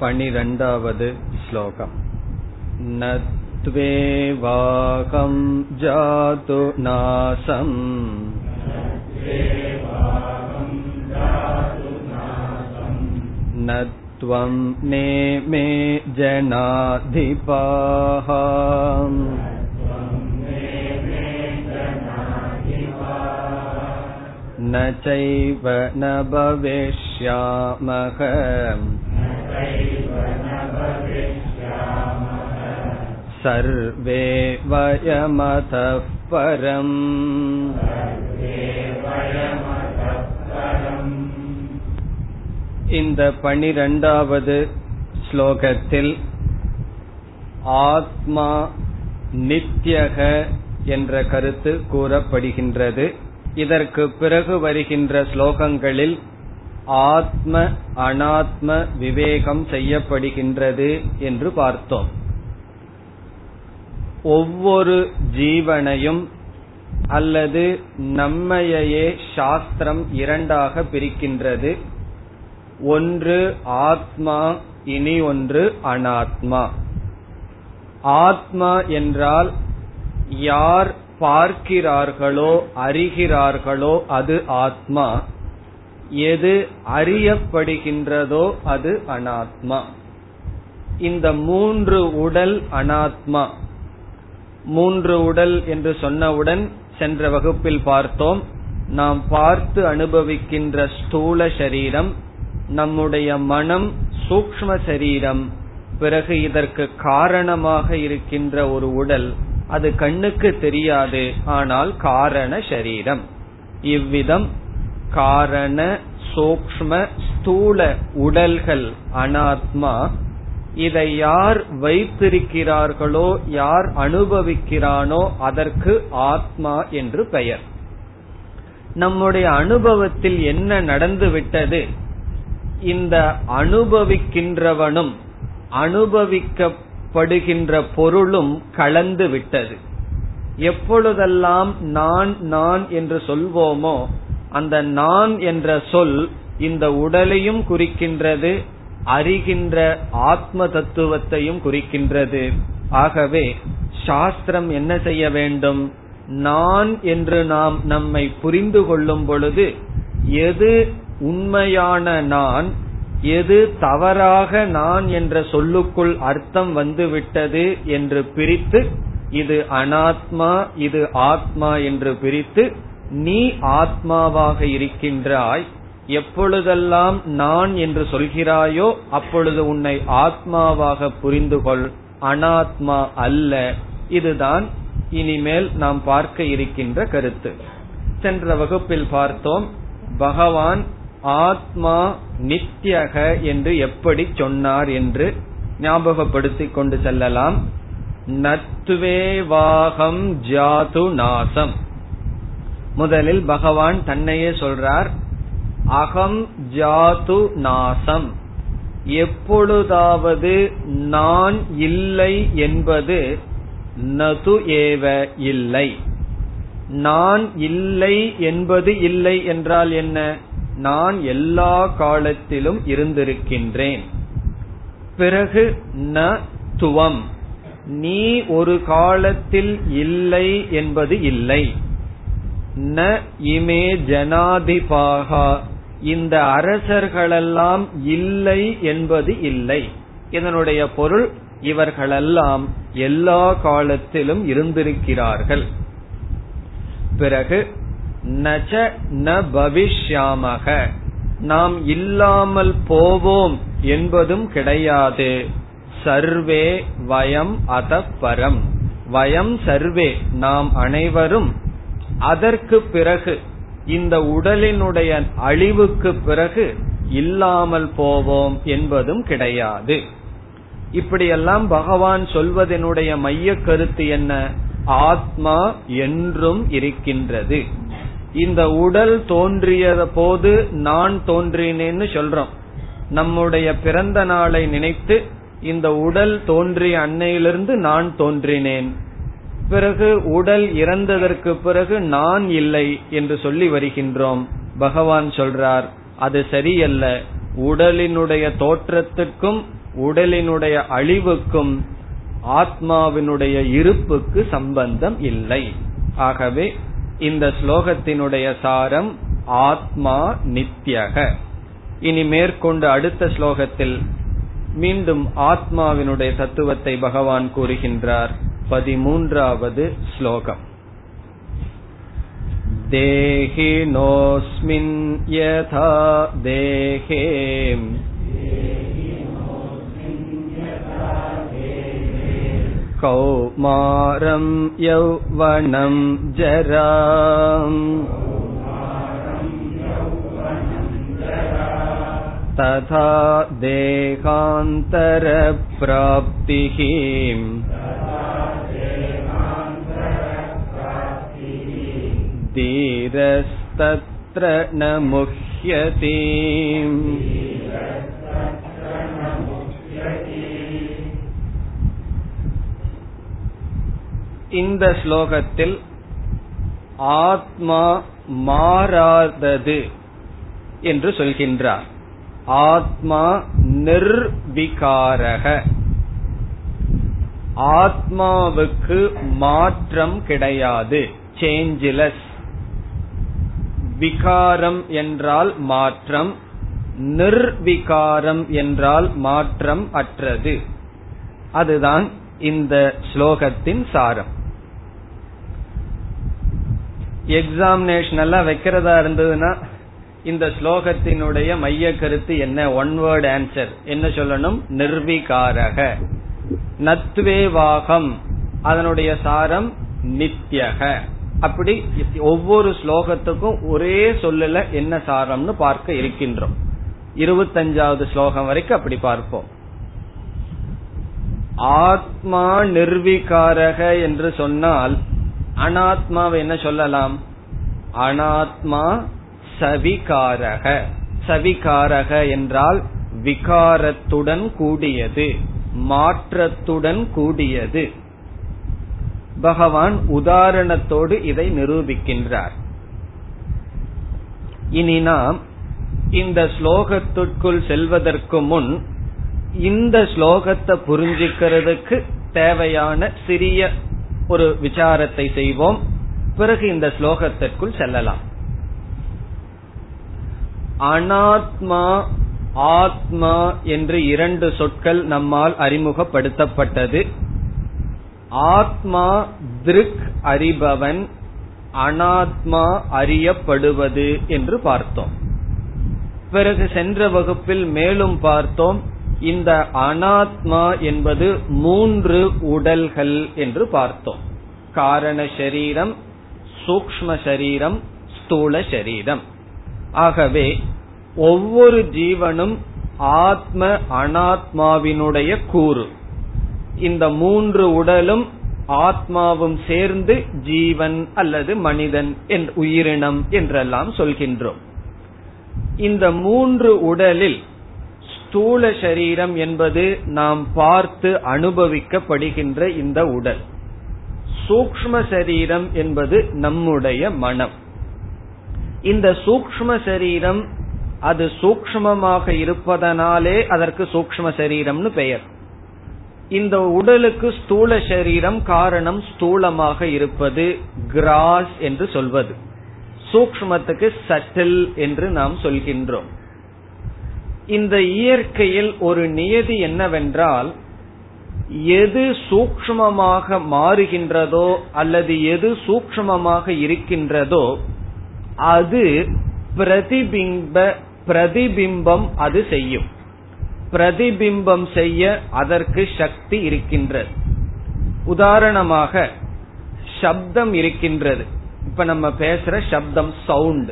पनिरण्डावद् श्लोकम् न त्वेवाहं जातु नासम् न त्वं नेमे जनाधिपाः न चैव न भविष्यामः सर्वे वयमतः परम् இந்த பனிரெண்டாவது ஸ்லோகத்தில் ஆத்மா நித்யக என்ற கருத்து கூறப்படுகின்றது இதற்கு பிறகு வருகின்ற ஸ்லோகங்களில் ஆத்ம அனாத்ம விவேகம் செய்யப்படுகின்றது என்று பார்த்தோம். ஒவ்வொரு ஜீவனையும் அல்லது நம்மையே சாஸ்திரம் இரண்டாக பிரிக்கின்றது. ஒன்று ஆத்மா இனி ஒன்று அனாத்மா. ஆத்மா என்றால் யார் பார்க்கிறார்களோ அறிகிறார்களோ அது ஆத்மா. எது அறியப்படுகின்றதோ அது அனாத்மா. இந்த மூன்று உடல் அனாத்மா. மூன்று உடல் என்று சொன்னவுடன் சென்ற வகுப்பில் பார்த்தோம். நாம் பார்த்து அனுபவிக்கின்ற ஸ்தூல சரீரம் நம்முடைய மனம் சூக்ம சரீரம். பிறகு இதற்கு காரணமாக இருக்கின்ற ஒரு உடல் அது கண்ணுக்கு தெரியாது ஆனால் காரண சரீரம். இவ்விதம் காரண சூக்ம ஸ்தூல உடல்கள் அனாத்மா இதை யார் வைத்திருக்கிறார்களோ யார் அனுபவிக்கிறானோ அதற்கு ஆத்மா என்று பெயர். நம்முடைய அனுபவத்தில் என்ன நடந்துவிட்டது இந்த அனுபவிக்கின்றவனும் அனுபவிக்கப்படுகின்ற பொருளும் கலந்து விட்டது. எப்பொழுதெல்லாம் நான் நான் என்று சொல்வோமோ அந்த நான் என்ற சொல் இந்த உடலையும் குறிக்கின்றது அறிகின்ற ஆத்ம தத்துவத்தையும் குறிக்கின்றது. ஆகவே சாஸ்திரம் என்ன செய்ய வேண்டும்? நான் என்று நாம் நம்மை புரிந்து கொள்ளும் பொழுது எது உண்மையான நான் எது தவறாக நான் என்ற சொல்லுக்குள் அர்த்தம் வந்துவிட்டது என்று பிரித்து இது அனாத்மா இது ஆத்மா என்று பிரித்து நீ ஆத்மாவாக இருக்கின்றாய் எப்பொழுதெல்லாம் நான் என்று சொல்கிறாயோ அப்பொழுது உன்னை ஆத்மாவாக புரிந்து கொள் அனாத்மா அல்ல. இதுதான் இனிமேல் நாம் பார்க்க இருக்கின்ற கருத்து. சென்ற வகுப்பில் பார்த்தோம் பகவான் ஆத்மா நித்யக என்று எப்படி சொன்னார் என்று ஞாபகப்படுத்திக் கொண்டு செல்லலாம். நத்வேவாகம் ஜாது நாசம். முதலில் பகவான் தன்னையே சொல்றார் அகம் ஜாது நாசம். எப்பொழுதாவது நான் இல்லை என்பது நது ஏவ இல்லை. நான் இல்லை என்பது இல்லை என்றால் என்ன? நான் எல்லா காலத்திலும் இருந்திருக்கின்றேன். பிறகு ந துவம். நீ ஒரு காலத்தில் இல்லை என்பது இல்லை. ந இமே ஜனாதிபாகா. இந்த அரசர்களெல்லாம் இல்லை என்பது இல்லை. இதனுடைய பொருள் இவர்களெல்லாம் எல்லா காலத்திலும் இருந்திருக்கிறார்கள். பிறகு நச்ச ந பவிஷ்யாமக. நாம் இல்லாமல் போவோம் என்பதும் கிடையாது. சர்வே வயம் அதப்பரம் வயம் சர்வே. நாம் அனைவரும் அதற்கு பிறகு இந்த உடலினுடைய அழிவுக்கு பிறகு இல்லாமல் போவோம் என்பதும் கிடையாது. இப்படியெல்லாம் பகவான் சொல்வதனுடைய மைய கருத்து என்ன? ஆத்மா என்றும் இருக்கின்றது. இந்த உடல் தோன்றிய போது நான் தோன்றினேன்னு சொல்றோம். நம்முடைய பிறந்த நாளை நினைத்து இந்த உடல் தோன்றிய அன்னையிலிருந்து நான் தோன்றினேன். பிறகு உடல் இறந்ததற்கு பிறகு நான் இல்லை என்று சொல்லி வருகின்றோம். பகவான் சொல்றார் அது சரியல்ல. உடலினுடைய தோற்றத்துக்கும் உடலினுடைய அழிவுக்கும் ஆத்மாவினுடைய இருப்புக்கு சம்பந்தம் இல்லை. ஆகவே இந்த ஸ்லோகத்தினுடைய சாரம் ஆத்மா நித்யக. இனி மேற்கொண்டு அடுத்த ஸ்லோகத்தில் மீண்டும் ஆத்மாவினுடைய தத்துவத்தை பகவான் கூறுகின்றார். பதிமூன்றாவது ஸ்லோகம் देहिनोऽस्मिन् यथा देहे कौमारं यौवनं जरा तथा देहान्तरप्राप्तिः धीरस्तत्र न मुह्यति இந்த ஸ்லோகத்தில் ஆத்மா மாறாதது என்று சொல்கின்றார் ஆத்மா நிர்விகாரக ஆத்மாவுக்கு மாற்றம் கிடையாது சேஞ்சிலஸ் விகாரம் என்றால் மாற்றம் நிர்விகாரம் என்றால் மாற்றம் அற்றது. அதுதான் இந்த ஸ்லோகத்தின் சாரம். எக்ஸாமினேஷன் எல்லாம் வைக்கிறதா இருந்ததுன்னா இந்த ஸ்லோகத்தினுடைய மைய கருத்து என்ன? ஒன் வேர்ட் ஆன்சர் என்ன சொல்லணும்? நிர்விகாரக. நத்வேவாகம். அதனுடைய சாரம் நித்யக. அப்படி ஒவ்வொரு ஸ்லோகத்துக்கும் ஒரே சொல்லல என்ன சாரம்னு பார்க்க இருக்கின்றோம். இருபத்தஞ்சாவது ஸ்லோகம் வரைக்கும் அப்படி பார்ப்போம். ஆத்மா நிர்விகாரக என்று சொன்னால் அனாத்மாவை என்ன சொல்லலாம்? அனாத்மா சவிகாரக. சவிகாரக என்றால் விகாரத்துடன் கூடியது மாற்றத்துடன் கூடியது. பகவான் உதாரணத்தோடு இதை நிரூபிக்கின்றார். இனி நாம் இந்த ஸ்லோகத்திற்குள் செல்வதற்கு முன் இந்த ஸ்லோகத்தை புரிஞ்சுக்கிறதுக்கு தேவையான சிறிய ஒரு விசாரத்தை செய்வோம். பிறகு இந்த ஸ்லோகத்திற்குள் செல்லலாம். அனாத்மா ஆத்மா என்று இரண்டு சொற்கள் நம்மால் அறிமுகப்படுத்தப்பட்டது. ஆத்மா திருக் அறிபவன் அனாத்மா அறியப்படுவது என்று பார்த்தோம். பிறகு சென்ற வகுப்பில் மேலும் பார்த்தோம் இந்த அனாத்மா என்பது மூன்று உடல்கள் என்று பார்த்தோம். காரண சரீரம் சூக்ம சரீரம் ஸ்தூல சரீரம். ஆகவே ஒவ்வொரு ஜீவனும் ஆத்ம அனாத்மாவினுடைய கூறு. இந்த மூன்று உடலும் ஆத்மாவும் சேர்ந்து ஜீவன் அல்லது மனிதன் உயிரினம் என்றெல்லாம் சொல்கின்றோம். இந்த மூன்று உடலில் ஸ்தூல சரீரம் என்பது நாம் பார்த்து அனுபவிக்கப்படுகின்ற இந்த உடல். சூக்ம சரீரம் என்பது நம்முடைய மனம். இந்த சூக்ம சரீரம் அது சூக்மமாக இருப்பதனாலே அதற்கு சூக்ம சரீரம்னு பெயர். இந்த உடலுக்கு ஸ்தூல சரீரம் காரணம் ஸ்தூலமாக இருப்பது கிராஸ் என்று சொல்வது. சூக்மத்துக்கு சட்டில் என்று நாம் சொல்கின்றோம். இந்த இயற்கையில் ஒரு நியதி என்னவென்றால் எது சூக்மமாக மாறுகின்றதோ அல்லது எது சூக்மமாக இருக்கின்றதோ அது பிரதிபிம்ப பிரதிபிம்பம் அது செய்யும். பிரதிபிம்பம் செய்ய அதற்கு சக்தி இருக்கின்றது. உதாரணமாக சப்தம் இருக்கின்றது. இப்ப நம்ம பேசுற சப்தம் சவுண்ட்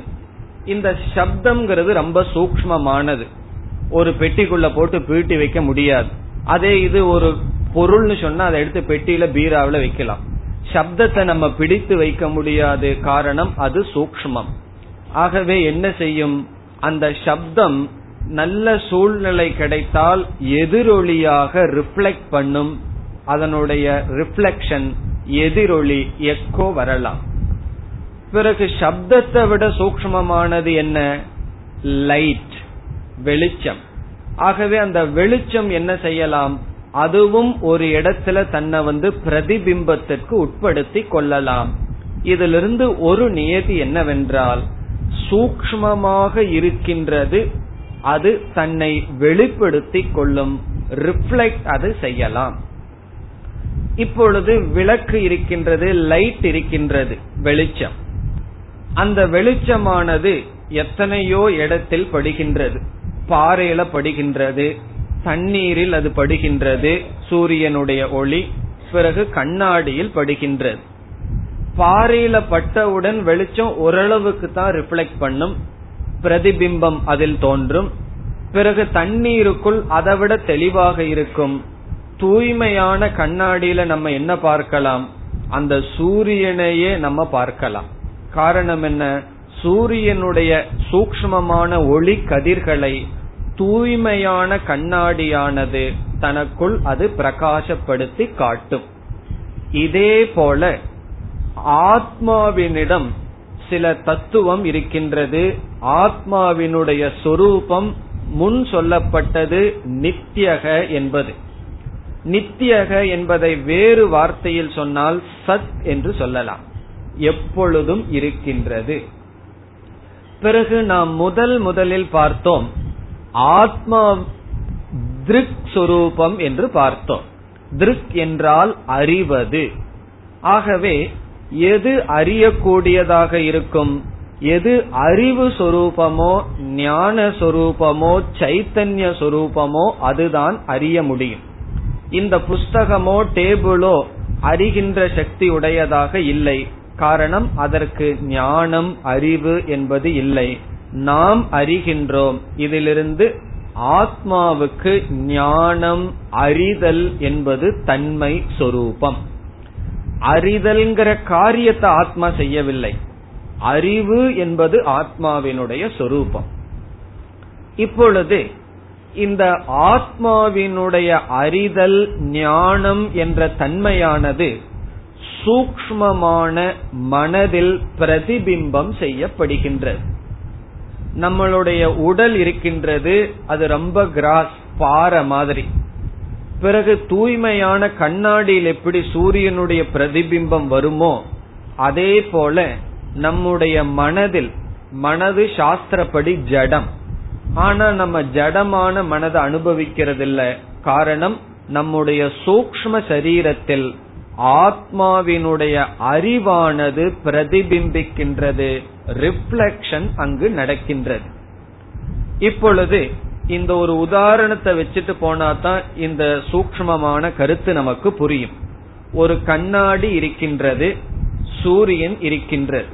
இந்த சப்தம்ங்கிறது ரொம்ப சூக்மமானது ஒரு பெட்டிக்குள்ள போட்டு பீட்டி வைக்க முடியாது. அதே இது ஒரு பொருள்னு சொன்னா அதை எடுத்து பெட்டியில பீராவில வைக்கலாம். சப்தத்தை நம்ம பிடித்து வைக்க முடியாது காரணம் அது சூக்மம் ஆகவே என்ன செய்யும்? அந்த சப்தம் நல்ல சூழ்நிலை கிடைத்தால் எதிரொலியாக ரிஃப்ளெக்ட் பண்ணும் அதனுடைய ரிஃப்ளெக்ஷன் எதிரொலி எக்கோ வரலாம். பிறகு சப்தத்தை விட சூக்மமானது என்ன? லைட் வெளிச்சம். ஆகவே அந்த வெளிச்சம் என்ன செய்யலாம்? அதுவும் ஒரு இடத்துல தன்னை வந்து பிரதிபிம்பத்திற்கு உட்படுத்தி கொள்ளலாம். இதிலிருந்து ஒரு நியதி என்னவென்றால் சூக்மமாக இருக்கின்றது அது தன்னை வெளிப்படுத்திக் கொள்ளும் ரிஃப்ளெக்ட் அது செய்யலாம். இப்பொழுது விளக்கு இருக்கின்றது லைட் இருக்கின்றது வெளிச்சம். அந்த வெளிச்சமானது எத்தனையோ இடத்தில் படுகின்றது. பாறையில படுகின்றது தண்ணீரில் அது படுகின்றது சூரியனுடைய ஒளி பிறகு கண்ணாடியில் படுகின்றது. பாறையில பட்டவுடன் வெளிச்சம் ஓரளவுக்கு தான் ரிஃப்ளெக்ட் பண்ணும். பிரதிபிம்பம் அதில் தோன்றும். பிறகு தண்ணீருக்குள் அதை விட தெளிவாக இருக்கும். தூய்மையான கண்ணாடியில நம்ம என்ன பார்க்கலாம்? அந்த சூரியனையே நம்ம பார்க்கலாம். காரணம் என்ன? சூரியனுடைய சூக்மமான ஒளி கதிர்களை தூய்மையான கண்ணாடியானது தனக்குள் அது பிரகாசப்படுத்தி காட்டும். இதே போல ஆத்மாவினிடம் சில தத்துவம் இருக்கின்றது. ஆத்மாவினுடைய சொரூபம் முன் சொல்லப்பட்டது நித்தியக என்பது. நித்தியக என்பதை வேறு வார்த்தையில் சொன்னால் சத் என்று சொல்லலாம். எப்பொழுதும் இருக்கின்றது. பிறகு நாம் முதல் முதலில் பார்த்தோம். ஆத்மா திருக் சொரூபம் என்று பார்த்தோம். திருக் என்றால் அறிவது. ஆகவே எது அறியக்கூடியதாக இருக்கும்? எது அறிவு சொரூபமோ ஞான சொரூபமோ சைத்தன்ய சொரூபமோ அதுதான் அறிய முடியும். இந்த புஸ்தகமோ டேபிளோ அறிகின்ற சக்தி உடையதாக இல்லை. காரணம் அதற்கு ஞானம் அறிவு என்பது இல்லை. நாம் அறிகின்றோம். இதிலிருந்து ஆத்மாவுக்கு ஞானம் அறிதல் என்பது தன்மை சொரூபம். அறிதல்ங்கிற காரியத்தை ஆத்மா செய்யவில்லை. அறிவு என்பது ஆத்மாவினுடைய சொரூபம். இப்பொழுது இந்த ஆத்மாவினுடைய அறிதல் ஞானம் என்ற தன்மையானது சூக்மமான மனதில் பிரதிபிம்பம் செய்யப்படுகின்றது. நம்மளுடைய உடல் இருக்கின்றது அது ரொம்ப கிராஸ் பாறை மாதிரி. பிறகு தூய்மையான கண்ணாடியில் எப்படி சூரியனுடைய பிரதிபிம்பம் வருமோ அதே போல நம்முடைய மனதில் மனது சாஸ்திரப்படி ஜடம். ஆனா நம்ம ஜடமான மனதை அனுபவிக்கிறதில்ல. காரணம் நம்முடைய சூக்ம சரீரத்தில் ஆத்மாவினுடைய அறிவானது பிரதிபிம்பிக்கின்றது ரிஃப்ளெக்ஷன் அங்கு நடக்கின்றது. இப்பொழுது இந்த ஒரு உதாரணத்தை வச்சுட்டு போனா தான் இந்த சூக்மமான கருத்து நமக்கு புரியும். ஒரு கண்ணாடி இருக்கின்றது சூரியன் இருக்கின்றது.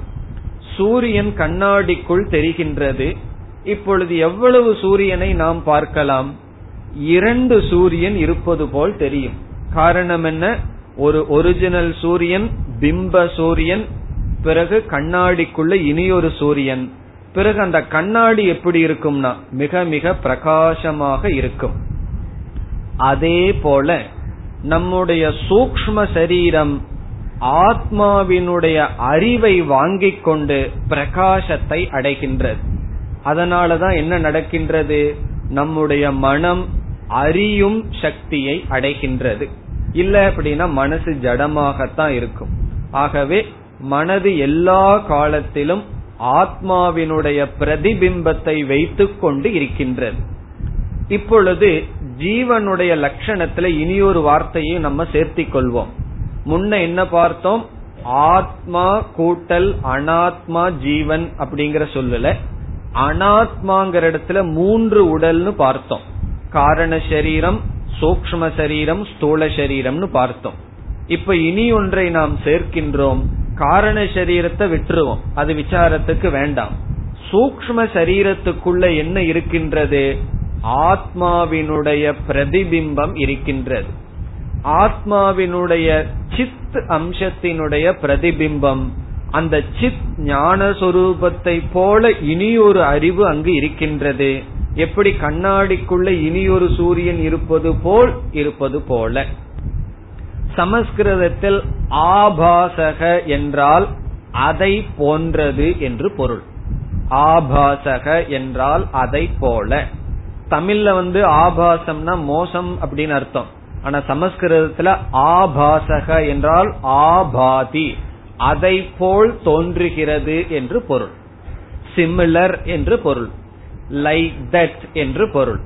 சூரியன் கண்ணாடிக்குள் தெரிகின்றது. இப்பொழுது எவ்வளவு சூரியனை நாம் பார்க்கலாம்? இரண்டு சூரியன் இருப்பது போல் தெரியும். காரணம் என்ன? ஒரு ஒரிஜினல் சூரியன் பிம்ப சூரியன் பிறகு கண்ணாடிக்குள்ள இனியொரு சூரியன். பிறகு அந்த கண்ணாடி எப்படி இருக்கும்னா மிக மிக பிரகாசமாக இருக்கும். அதே போல நம்முடைய சூக்ம சரீரம் ஆத்மாவினுடைய அறிவை வாங்கிக் கொண்டு பிரகாசத்தை அடைகின்றது. அதனாலதான் என்ன நடக்கின்றது? நம்முடைய மனம் அறியும் சக்தியை அடைகின்றது. இல்ல அப்படின்னா மனசு ஜடமாகத்தான் இருக்கும். ஆகவே மனது எல்லா காலத்திலும் ஆத்மாவினுடைய பிரதிபிம்பத்தை வைத்துக் கொண்டு இருக்கின்றது. இப்பொழுது ஜீவனுடைய லட்சணத்துல இனியொரு வார்த்தையும் நம்ம சேர்த்திக் கொள்வோம் முன்ன என்ன பார்த்தோம்? ஆத்மா கூட்டல் அனாத்மா ஜீவன் அப்படிங்கிற சொல்லல. அனாத்மாங்கிற இடத்துல மூன்று உடல்னு பார்த்தோம். காரண சரீரம் சூக்ம சரீரம் ஸ்தூல சரீரம்னு பார்த்தோம். இப்ப இனி ஒன்றை நாம் சேர்க்கின்றோம். காரண சரீரத்தை விட்டுருவோம். அது விசாரத்துக்கு வேண்டாம். சூக்ம சரீரத்துக்குள்ள என்ன இருக்கின்றது? ஆத்மாவினுடைய பிரதிபிம்பம் இருக்கின்றது. ஆத்மாவினுடைய சித் அம்சத்தினுடைய பிரதிபிம்பம் அந்த சித் ஞான சொரூபத்தை போல இனியொரு அறிவு அங்கு இருக்கின்றது. எப்படி கண்ணாடிக்குள்ள இனியொரு சூரியன் இருப்பது போல் இருப்பது போல. சமஸ்கிருதத்தில் ஆபாசக என்றால் அதை போன்றது என்று பொருள். ஆபாசக என்றால் அதை போல. தமிழ்ல வந்து ஆபாசம்னா மோசம் அப்படின்னு அர்த்தம். ஆனா சமஸ்கிருதத்துல ஆபாசக என்றால் ஆபாதி. அதை போல் தோன்றுகிறது என்று பொருள். சிமிலர் என்று பொருள். லைக் தட் என்று பொருள்.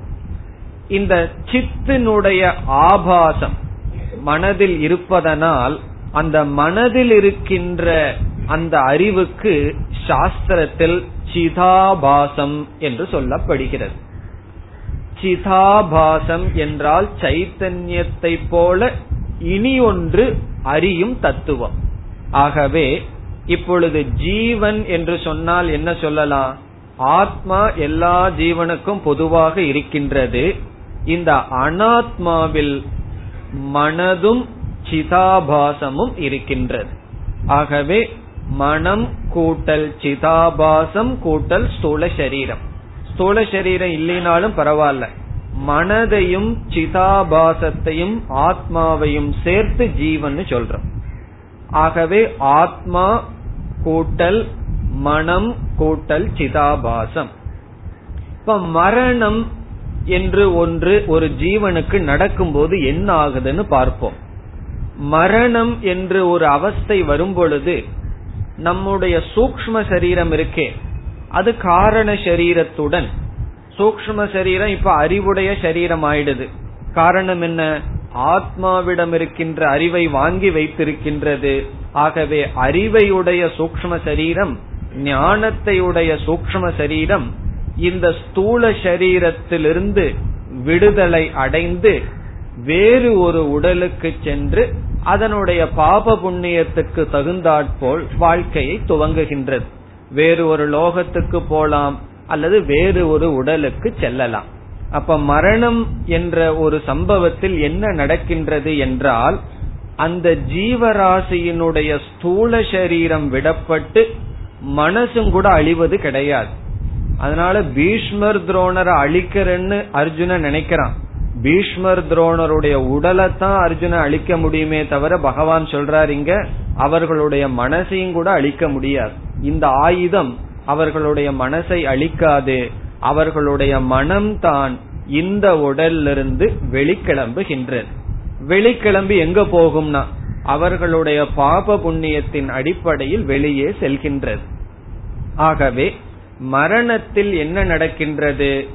இந்த சித்தினுடைய ஆபாசம் மனதில் இருப்பதனால் அந்த மனதில் இருக்கின்ற அந்த அறிவுக்கு சாஸ்திரத்தில் சிதாபாசம் என்று சொல்லப்படுகிறது. சிதாபாசம் என்றால் சைத்தன்யத்தை போல இனி ஒன்று அறியும் தத்துவம். ஆகவே இப்பொழுது ஜீவன் என்று சொன்னால் என்ன சொல்லலாம்? ஆத்மா எல்லா ஜீவனுக்கும் பொதுவாக இருக்கின்றது. இந்த அனாத்மாவில் மனதும் சிதாபாசமும் இருக்கின்றது. ஆகவே மனம் கூட்டல் சிதாபாசம் கூட்டல் ஸ்தூல சரீரம். ஸ்தூல சரீரம் இல்லைனாலும் பரவாயில்ல. மனதையும் சிதாபாசத்தையும் ஆத்மாவையும் சேர்த்து ஜீவன் சொல்றோம். ஆகவே ஆத்மா கூட்டல் மனம் கூட்டல் சிதாபாசம். இப்ப மரணம் என்று ஒன்று ஒரு ஜீவனுக்கு நடக்கும்போது என்ன ஆகுதுன்னு பார்ப்போம். மரணம் என்று ஒரு அவஸ்தை வரும் பொழுது நம்முடைய சூக்ம சரீரம் இருக்கே. அது காரண சரீரத்துடன். சூக்ம சரீரம் இப்ப அறிவுடைய சரீரம் ஆயிடுது காரணம் என்ன? ஆத்மாவிடம் இருக்கின்ற அறிவை வாங்கி வைத்திருக்கின்றது. ஆகவே அறிவையுடைய சூக்ம சரீரம் ஞானத்தையுடைய சூக்ம சரீரம் இந்த ஸ்தூல சரீரத்திலிருந்து விடுதலை அடைந்து வேறு ஒரு உடலுக்கு சென்று அதனுடைய பாப புண்ணியத்துக்கு தகுந்தாற்போல் வாழ்க்கையை துவங்குகின்றது. வேறு ஒரு லோகத்துக்கு போலாம் அல்லது வேறு ஒரு உடலுக்கு செல்லலாம். அப்ப மரணம் என்ற ஒரு சம்பவத்தில் என்ன நடக்கின்றது என்றால் அந்த ஜீவராசியினுடைய ஸ்தூல சரீரம் விடப்பட்டு மனசும் கூட அழிவது கிடையாது. அதனால பீஷ்மர் துரோணரை அழிக்கிறேன்னு அர்ஜுனன் நினைக்கிறான். பீஷ்மர் துரோணருடைய உடலை தான் அர்ஜுன அழிக்க முடியுமே தவிர பகவான் சொல்றார் இங்க அவர்களுடைய மனசையும் கூட அழிக்க முடியாது. இந்த ஆயுதம் அவர்களுடைய மனசை அழிக்காது அவர்களுடைய மனம்தான் இந்த உடலிலிருந்து வெளிக்கிளம்புகின்றது. வெளிக்கிளம்பி எங்க போகும்னா அவர்களுடைய பாப புண்ணியத்தின் அடிப்படையில் வெளியே செல்கின்றது. ஆகவே மரணத்தில் என்ன நடக்கின்றது?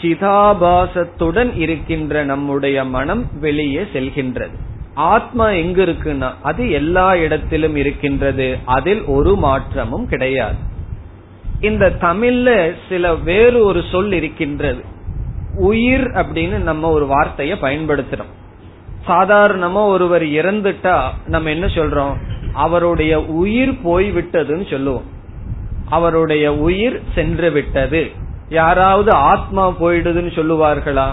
சிதாபாசத்துடன் இருக்கின்ற நம்முடைய மனம் வெளியே செல்கின்றது. ஆத்மா எங்க இருக்குன்னா அது எல்லா இடத்திலும் இருக்கின்றது. அதில் ஒரு மாற்றமும் கிடையாது. இந்த தமிழ்ல சில வேறு ஒரு சொல் இருக்கின்றது. உயிர் அப்படின்னு நம்ம ஒரு வார்த்தைய பயன்படுத்துறோம். சாதாரணமா ஒருவர் இறந்துட்டா நம்ம என்ன சொல்றோம்? அவருடைய உயிர் போய்விட்டதுன்னு சொல்லுவோம். அவருடைய உயிர் சென்று விட்டது யாராவது ஆத்மா போயிடுதுன்னு சொல்லுவார்களா?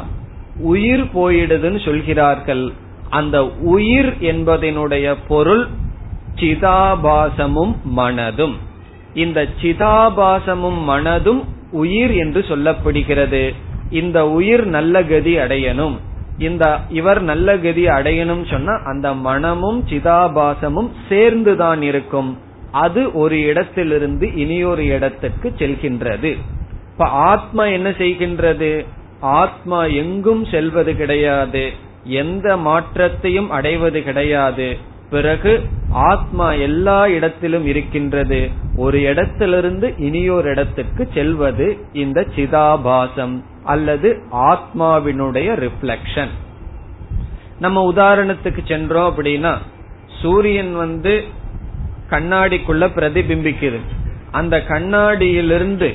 உயிர் போயிடுதுன்னு சொல்கிறார்கள். அந்த உயிர் என்பதனுடைய பொருள் சிதாபாசமும் மனதும். இந்த சிதாபாசமும் மனதும் உயிர் என்று சொல்லப்படுகிறது. இந்த உயிர் நல்ல கதி அடையணும். இந்த இவர் நல்ல கதி அடையணும் சொன்னா அந்த மனமும் சிதாபாசமும் சேர்ந்துதான் இருக்கும். அது ஒரு இடத்திலிருந்து இனியொரு இடத்துக்கு செல்கின்றது. இப்ப ஆத்மா என்ன செய்கின்றது? ஆத்மா எங்கும் செல்வது கிடையாது. எந்த மாற்றத்தையும் அடைவது கிடையாது. பிறகு ஆத்மா எல்லா இடத்திலும் இருக்கின்றது. ஒரு இடத்திலிருந்து இனியொரு இடத்துக்கு செல்வது இந்த சிதாபாசம் அல்லது ஆத்மாவினுடைய ரிஃப்ளெக்ஷன் நம்ம உதாரணத்துக்கு சென்றோம் அப்படின்னா சூரியன் வந்து கண்ணாடிக்குள்ள பிரதிபிம்பிக்குது. அந்த கண்ணாடியிலிருந்து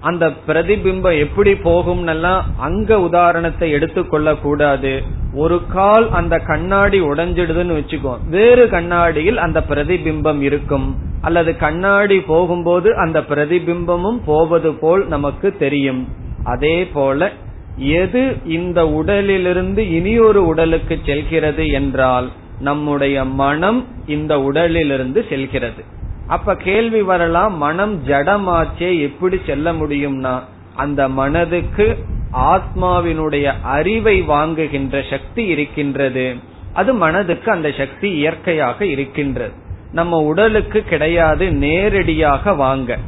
அந்த பிரதிபிம்பம் எப்படி போகும்னெல்லாம் அங்க உதாரணத்தை எடுத்துக்கொள்ள கூடாது ஒரு கால் அந்த கண்ணாடி உடைஞ்சிடுதுன்னு வச்சுக்கோ. வேறு கண்ணாடியில் அந்த பிரதிபிம்பம் இருக்கும். அல்லது கண்ணாடி போகும்போது அந்த பிரதிபிம்பமும் போவது போல் நமக்கு தெரியும். அதே போல எது இந்த உடலிலிருந்து இனியொரு உடலுக்கு செல்கிறது என்றால் நம்முடைய மனம் இந்த உடலிலிருந்து செல்கிறது. அப்ப கேள்வி வரலாம் மனம் ஜடமாச்சே எப்படி செல்ல முடியும்னா அந்த மனதுக்கு ஆத்மாவினுடைய அறிவை வாங்குகின்ற சக்தி இருக்கின்றது. அது மனதுக்கு அந்த சக்தி இயற்கையாக இருக்கின்றது. நம்ம உடலுக்கு கிடையாது நேரடியாக வாங்க.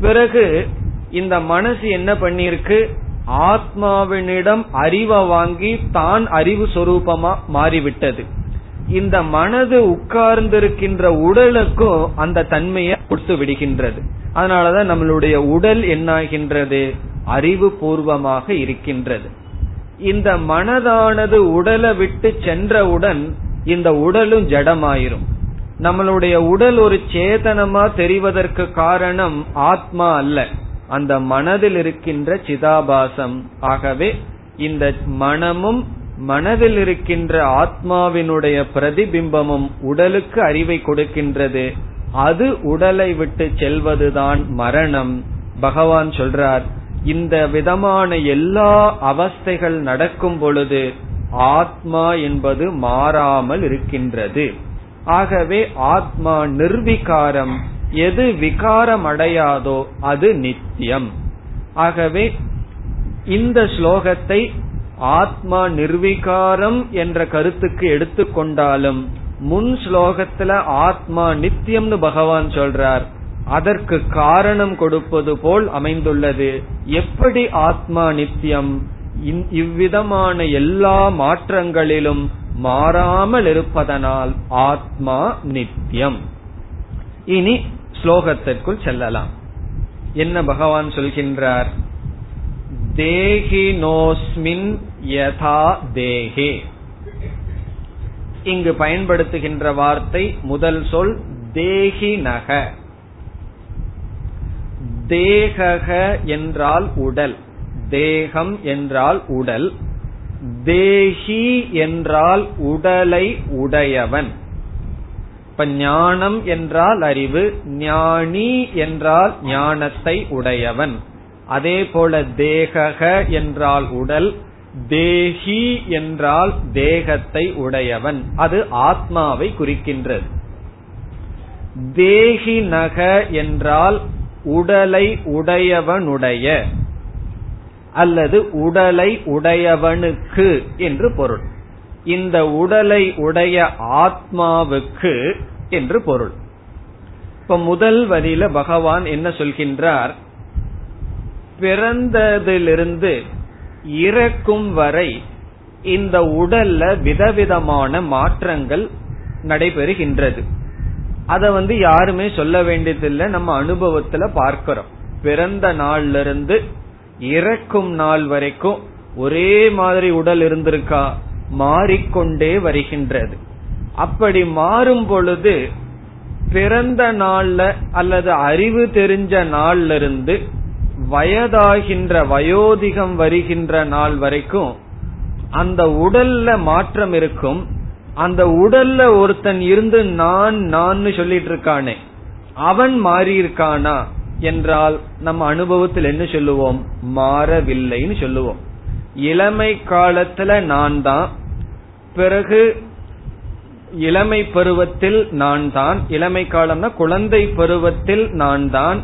பிறகு இந்த மனசு என்ன பண்ணிருக்கு ஆத்மாவினிடம் அறிவை வாங்கி தான் அறிவு சொரூபமா மாறிவிட்டது. இந்த மனது உட்கார்ந்திருக்கின்ற உடலுக்கும் அந்த தன்மையை கொடுத்து விடுகின்றது. அதனாலதான் நம்மளுடைய உடல் என்னாகின்றது? அறிவு பூர்வமாக இருக்கின்றது. இந்த மனதானது உடலை விட்டு சென்றவுடன் இந்த உடலும் ஜடமாயிரும். நம்மளுடைய உடல் ஒரு சேதனமா தெரிவதற்கு காரணம் ஆத்மா அல்ல. அந்த மனதில் இருக்கின்ற சிதாபாசம். ஆகவே இந்த மனமும் மனதில் இருக்கின்ற ஆத்மாவினுடைய பிரதிபிம்பமும் உடலுக்கு அறிவை கொடுக்கின்றது. அது உடலை விட்டு செல்வதுதான் மரணம். பகவான் சொல்றார் இந்த விதமான எல்லா அவஸ்தைகள் நடக்கும் பொழுது ஆத்மா என்பது மாறாமல் இருக்கின்றது. ஆகவே ஆத்மா நிர்விகாரம் எது விகாரம் அடையாதோ அது நித்தியம். ஆகவே இந்த ஸ்லோகத்தை ஆத்மா நிர்விகாரம் என்ற கருத்துக்கு எடுத்துக்கொண்டாலும் முன் ஸ்லோகத்துல ஆத்மா நித்தியம்னு பகவான் சொல்றார். அதற்கு காரணம் கொடுப்பது போல் அமைந்துள்ளது. எப்படி ஆத்மா நித்தியம்? இவ்விதமான எல்லா மாற்றங்களிலும் மாறாமல் இருப்பதனால் ஆத்மா நித்தியம். இனி ஸ்லோகத்திற்குள் செல்லலாம். என்ன பகவான் சொல்கின்றார்? தேகினோஸ்மின் யதா தேகே இங்கு பயன்படுத்துகின்ற வார்த்தை முதல் சொல் தேகினக. தேகக என்றால் உடல். தேகம் என்றால் உடல். தேஹி என்றால் உடலை உடையவன். இப்ப ஞானம் என்றால் அறிவு ஞானி என்றால் ஞானத்தை உடையவன். அதே போல தேகக என்றால் உடல் தேஹி என்றால் தேகத்தை உடையவன். அது ஆத்மாவை குறிக்கின்றது. தேகி நக என்றால் உடலை உடையவனுடைய அல்லது உடலை உடையவனுக்கு என்று பொருள். இந்த உடலை உடைய ஆத்மாவுக்கு என்று பொருள். இப்ப முதல் வரியில பகவான் என்ன சொல்கின்றார்? பிறந்ததிலிருந்து இறக்கும் வரை இந்த உடல்ல விதவிதமான மாற்றங்கள் நடைபெறுகின்றது. அத வந்து யாருமே சொல்ல வேண்டியதில்லை. நம்ம அனுபவத்துல பார்க்கிறோம். பிறந்த நாள்ல இருந்து இறக்கும் நாள் வரைக்கும் ஒரே மாதிரி உடல் இருந்திருக்கா? மாறிக்கொண்டே வருகின்றது. அப்படி மாறும் பொழுது பிறந்த நாள்ல அல்லது அறிவு தெரிஞ்ச நாள்ல இருந்து வயதாகின்ற வயோதிகம் வருகின்ற நாள் வரைக்கும் அந்த உடல்ல மாற்றம் இருக்கும். அந்த உடல்ல ஒருத்தன் இருந்து நான் நான் சொல்லிட்டு இருக்கானே. அவன் மாறி இருக்கானா என்றால் நம்ம அனுபவத்தில் என்ன சொல்லுவோம்? மாறவில்லைன்னு சொல்லுவோம். இளமை காலத்துல நான் தான் பிறகு இளமை பருவத்தில் நான் தான் இளமை காலம்னா குழந்தை பருவத்தில் நான் தான்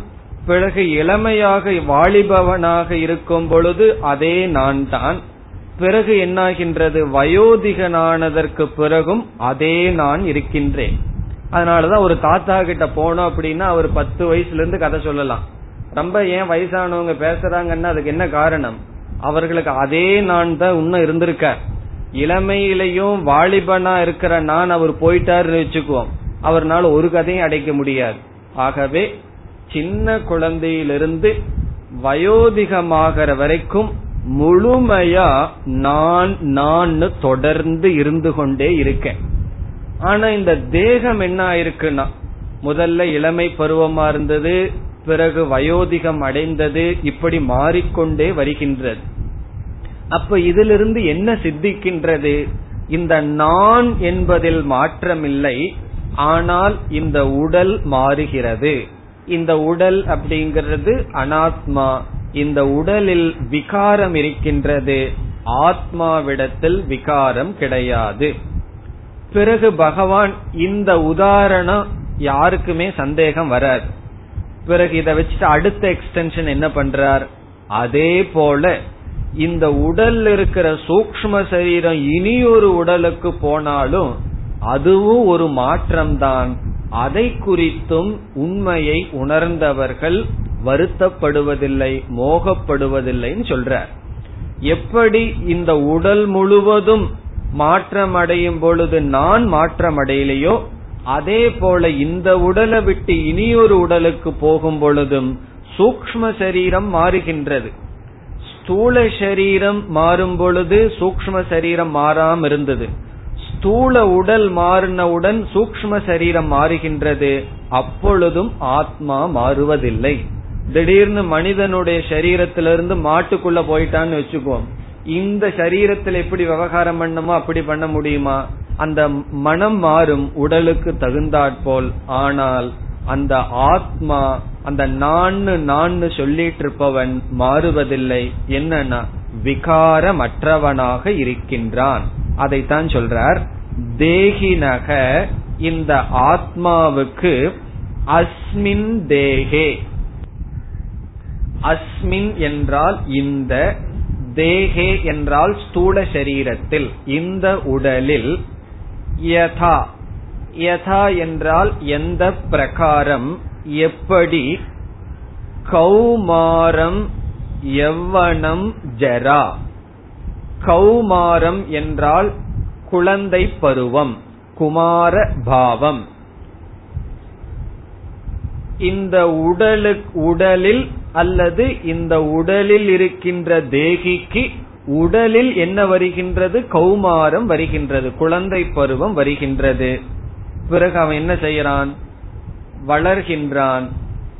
பிறகு இளமையாக வாலிபவனாக இருக்கும் பொழுது அதே நான் தான். பிறகு என்னாகின்றது? வயோதிகனானதற்கு பிறகும் அதே நான் இருக்கின்றேன். அதனாலதான் ஒரு தாத்தா கிட்ட போனோம் அப்படின்னா அவர் பத்து வயசுல இருந்து கதை சொல்லலாம். ரொம்ப ஏன் வயசானவங்க பேசுறாங்கன்னா அதுக்கு என்ன காரணம்? அவர்களுக்கு அதே நான் தான் இன்னும் இருந்திருக்க இளமையிலையும் வாலிபனா இருக்கிற நான் அவர் போயிட்டாருன்னு வச்சுக்குவோம். அவர்னால ஒரு கதையும் அடைக்க முடியாது. ஆகவே சின்ன குழந்தையிலிருந்து வயோதிகமாகிற வரைக்கும் முழுமையா நான் நான் தொடர்ந்து இருந்து கொண்டே இருக்கேன். ஆனா இந்த தேகம் என்ன ஆயிருக்குன்னா முதல்ல இளமை பருவமா இருந்தது பிறகு வயோதிகம் அடைந்தது இப்படி மாறிக்கொண்டே வருகின்றது. அப்ப இதிலிருந்து என்ன சித்திக்கின்றது? இந்த நான் என்பதில் மாற்றமில்லை ஆனால் இந்த உடல் மாறுகிறது. இந்த உடல் அப்படிங்கிறது அனாத்மா. இந்த உடலில் விகாரம் இருக்கின்றது. ஆத்மாவிடத்தில் விகாரம் கிடையாது. பிறகு பகவான் இந்த உதாரணம் யாருக்குமே சந்தேகம் வராது. பிறகு இதை வச்சுட்டு அடுத்த எக்ஸ்டென்ஷன் என்ன பண்றார்? அதே போல இந்த உடல் இருக்கிற சூக்ம சரீரம் இனி ஒரு உடலுக்கு போனாலும் அதுவும் ஒரு மாற்றம்தான். அதை குறித்தும் உண்மையை உணர்ந்தவர்கள் வருத்தப்படுவதில்லை மோகப்படுவதில்லைன்னு சொல்றார். எப்படி இந்த உடல் முழுவதும் மாற்றம் அடையும் பொழுது நான் மாற்றம் அடையலையோ அதே போல இந்த உடலை விட்டு இனியொரு உடலுக்கு போகும் பொழுதும் சூக்ம சரீரம் மாறுகின்றது. ஸ்தூல சரீரம் மாறும் பொழுது சூக்ம சரீரம் மாறாம இருந்தது. ஸ்தூல உடல் மாறினவுடன் சூக்ம சரீரம் மாறுகின்றது. அப்பொழுதும் ஆத்மா மாறுவதில்லை. திடீர்னு மனிதனுடைய சரீரத்திலிருந்து மாட்டுக்குள்ள போயிட்டான்னு வச்சுக்குவோம் இந்த சரீரத்தில் எப்படி விவகாரம் பண்ணமோ அப்படி பண்ண முடியுமா? அந்த மனம் மாறும் உடலுக்கு தகுந்தாற்போல். ஆனால் அந்த ஆத்மா அந்த நான்னு நான்னு சொல்லிட்டு இருப்பவன் மாறுவதில்லை. என்னன்னா விகாரமற்றவனாக இருக்கின்றான். அதைத்தான் சொல்றார். தேகினக இந்த ஆத்மாவுக்கு அஸ்மின் தேகே. அஸ்மின் என்றால் இந்த தேகே என்றால் ஸ்தூல சரீரத்தில் இந்த உடலில் யதா. யதா என்றால் எந்த பிரகாரம் எப்படி கௌமாரம் எவ்வனம் ஜரா. கௌமாரம் என்றால் குழந்தை பருவம் குமார பாவம். இந்த உடலு உடலில் அல்லது இந்த உடலில் இருக்கின்ற தேகிக்கு உடலில் என்ன வருகின்றது? கௌமாரம் வருகின்றது குழந்தை பருவம் வருகின்றது. பிறகு அவன் என்ன செய்யறான் வளர்கின்றான்.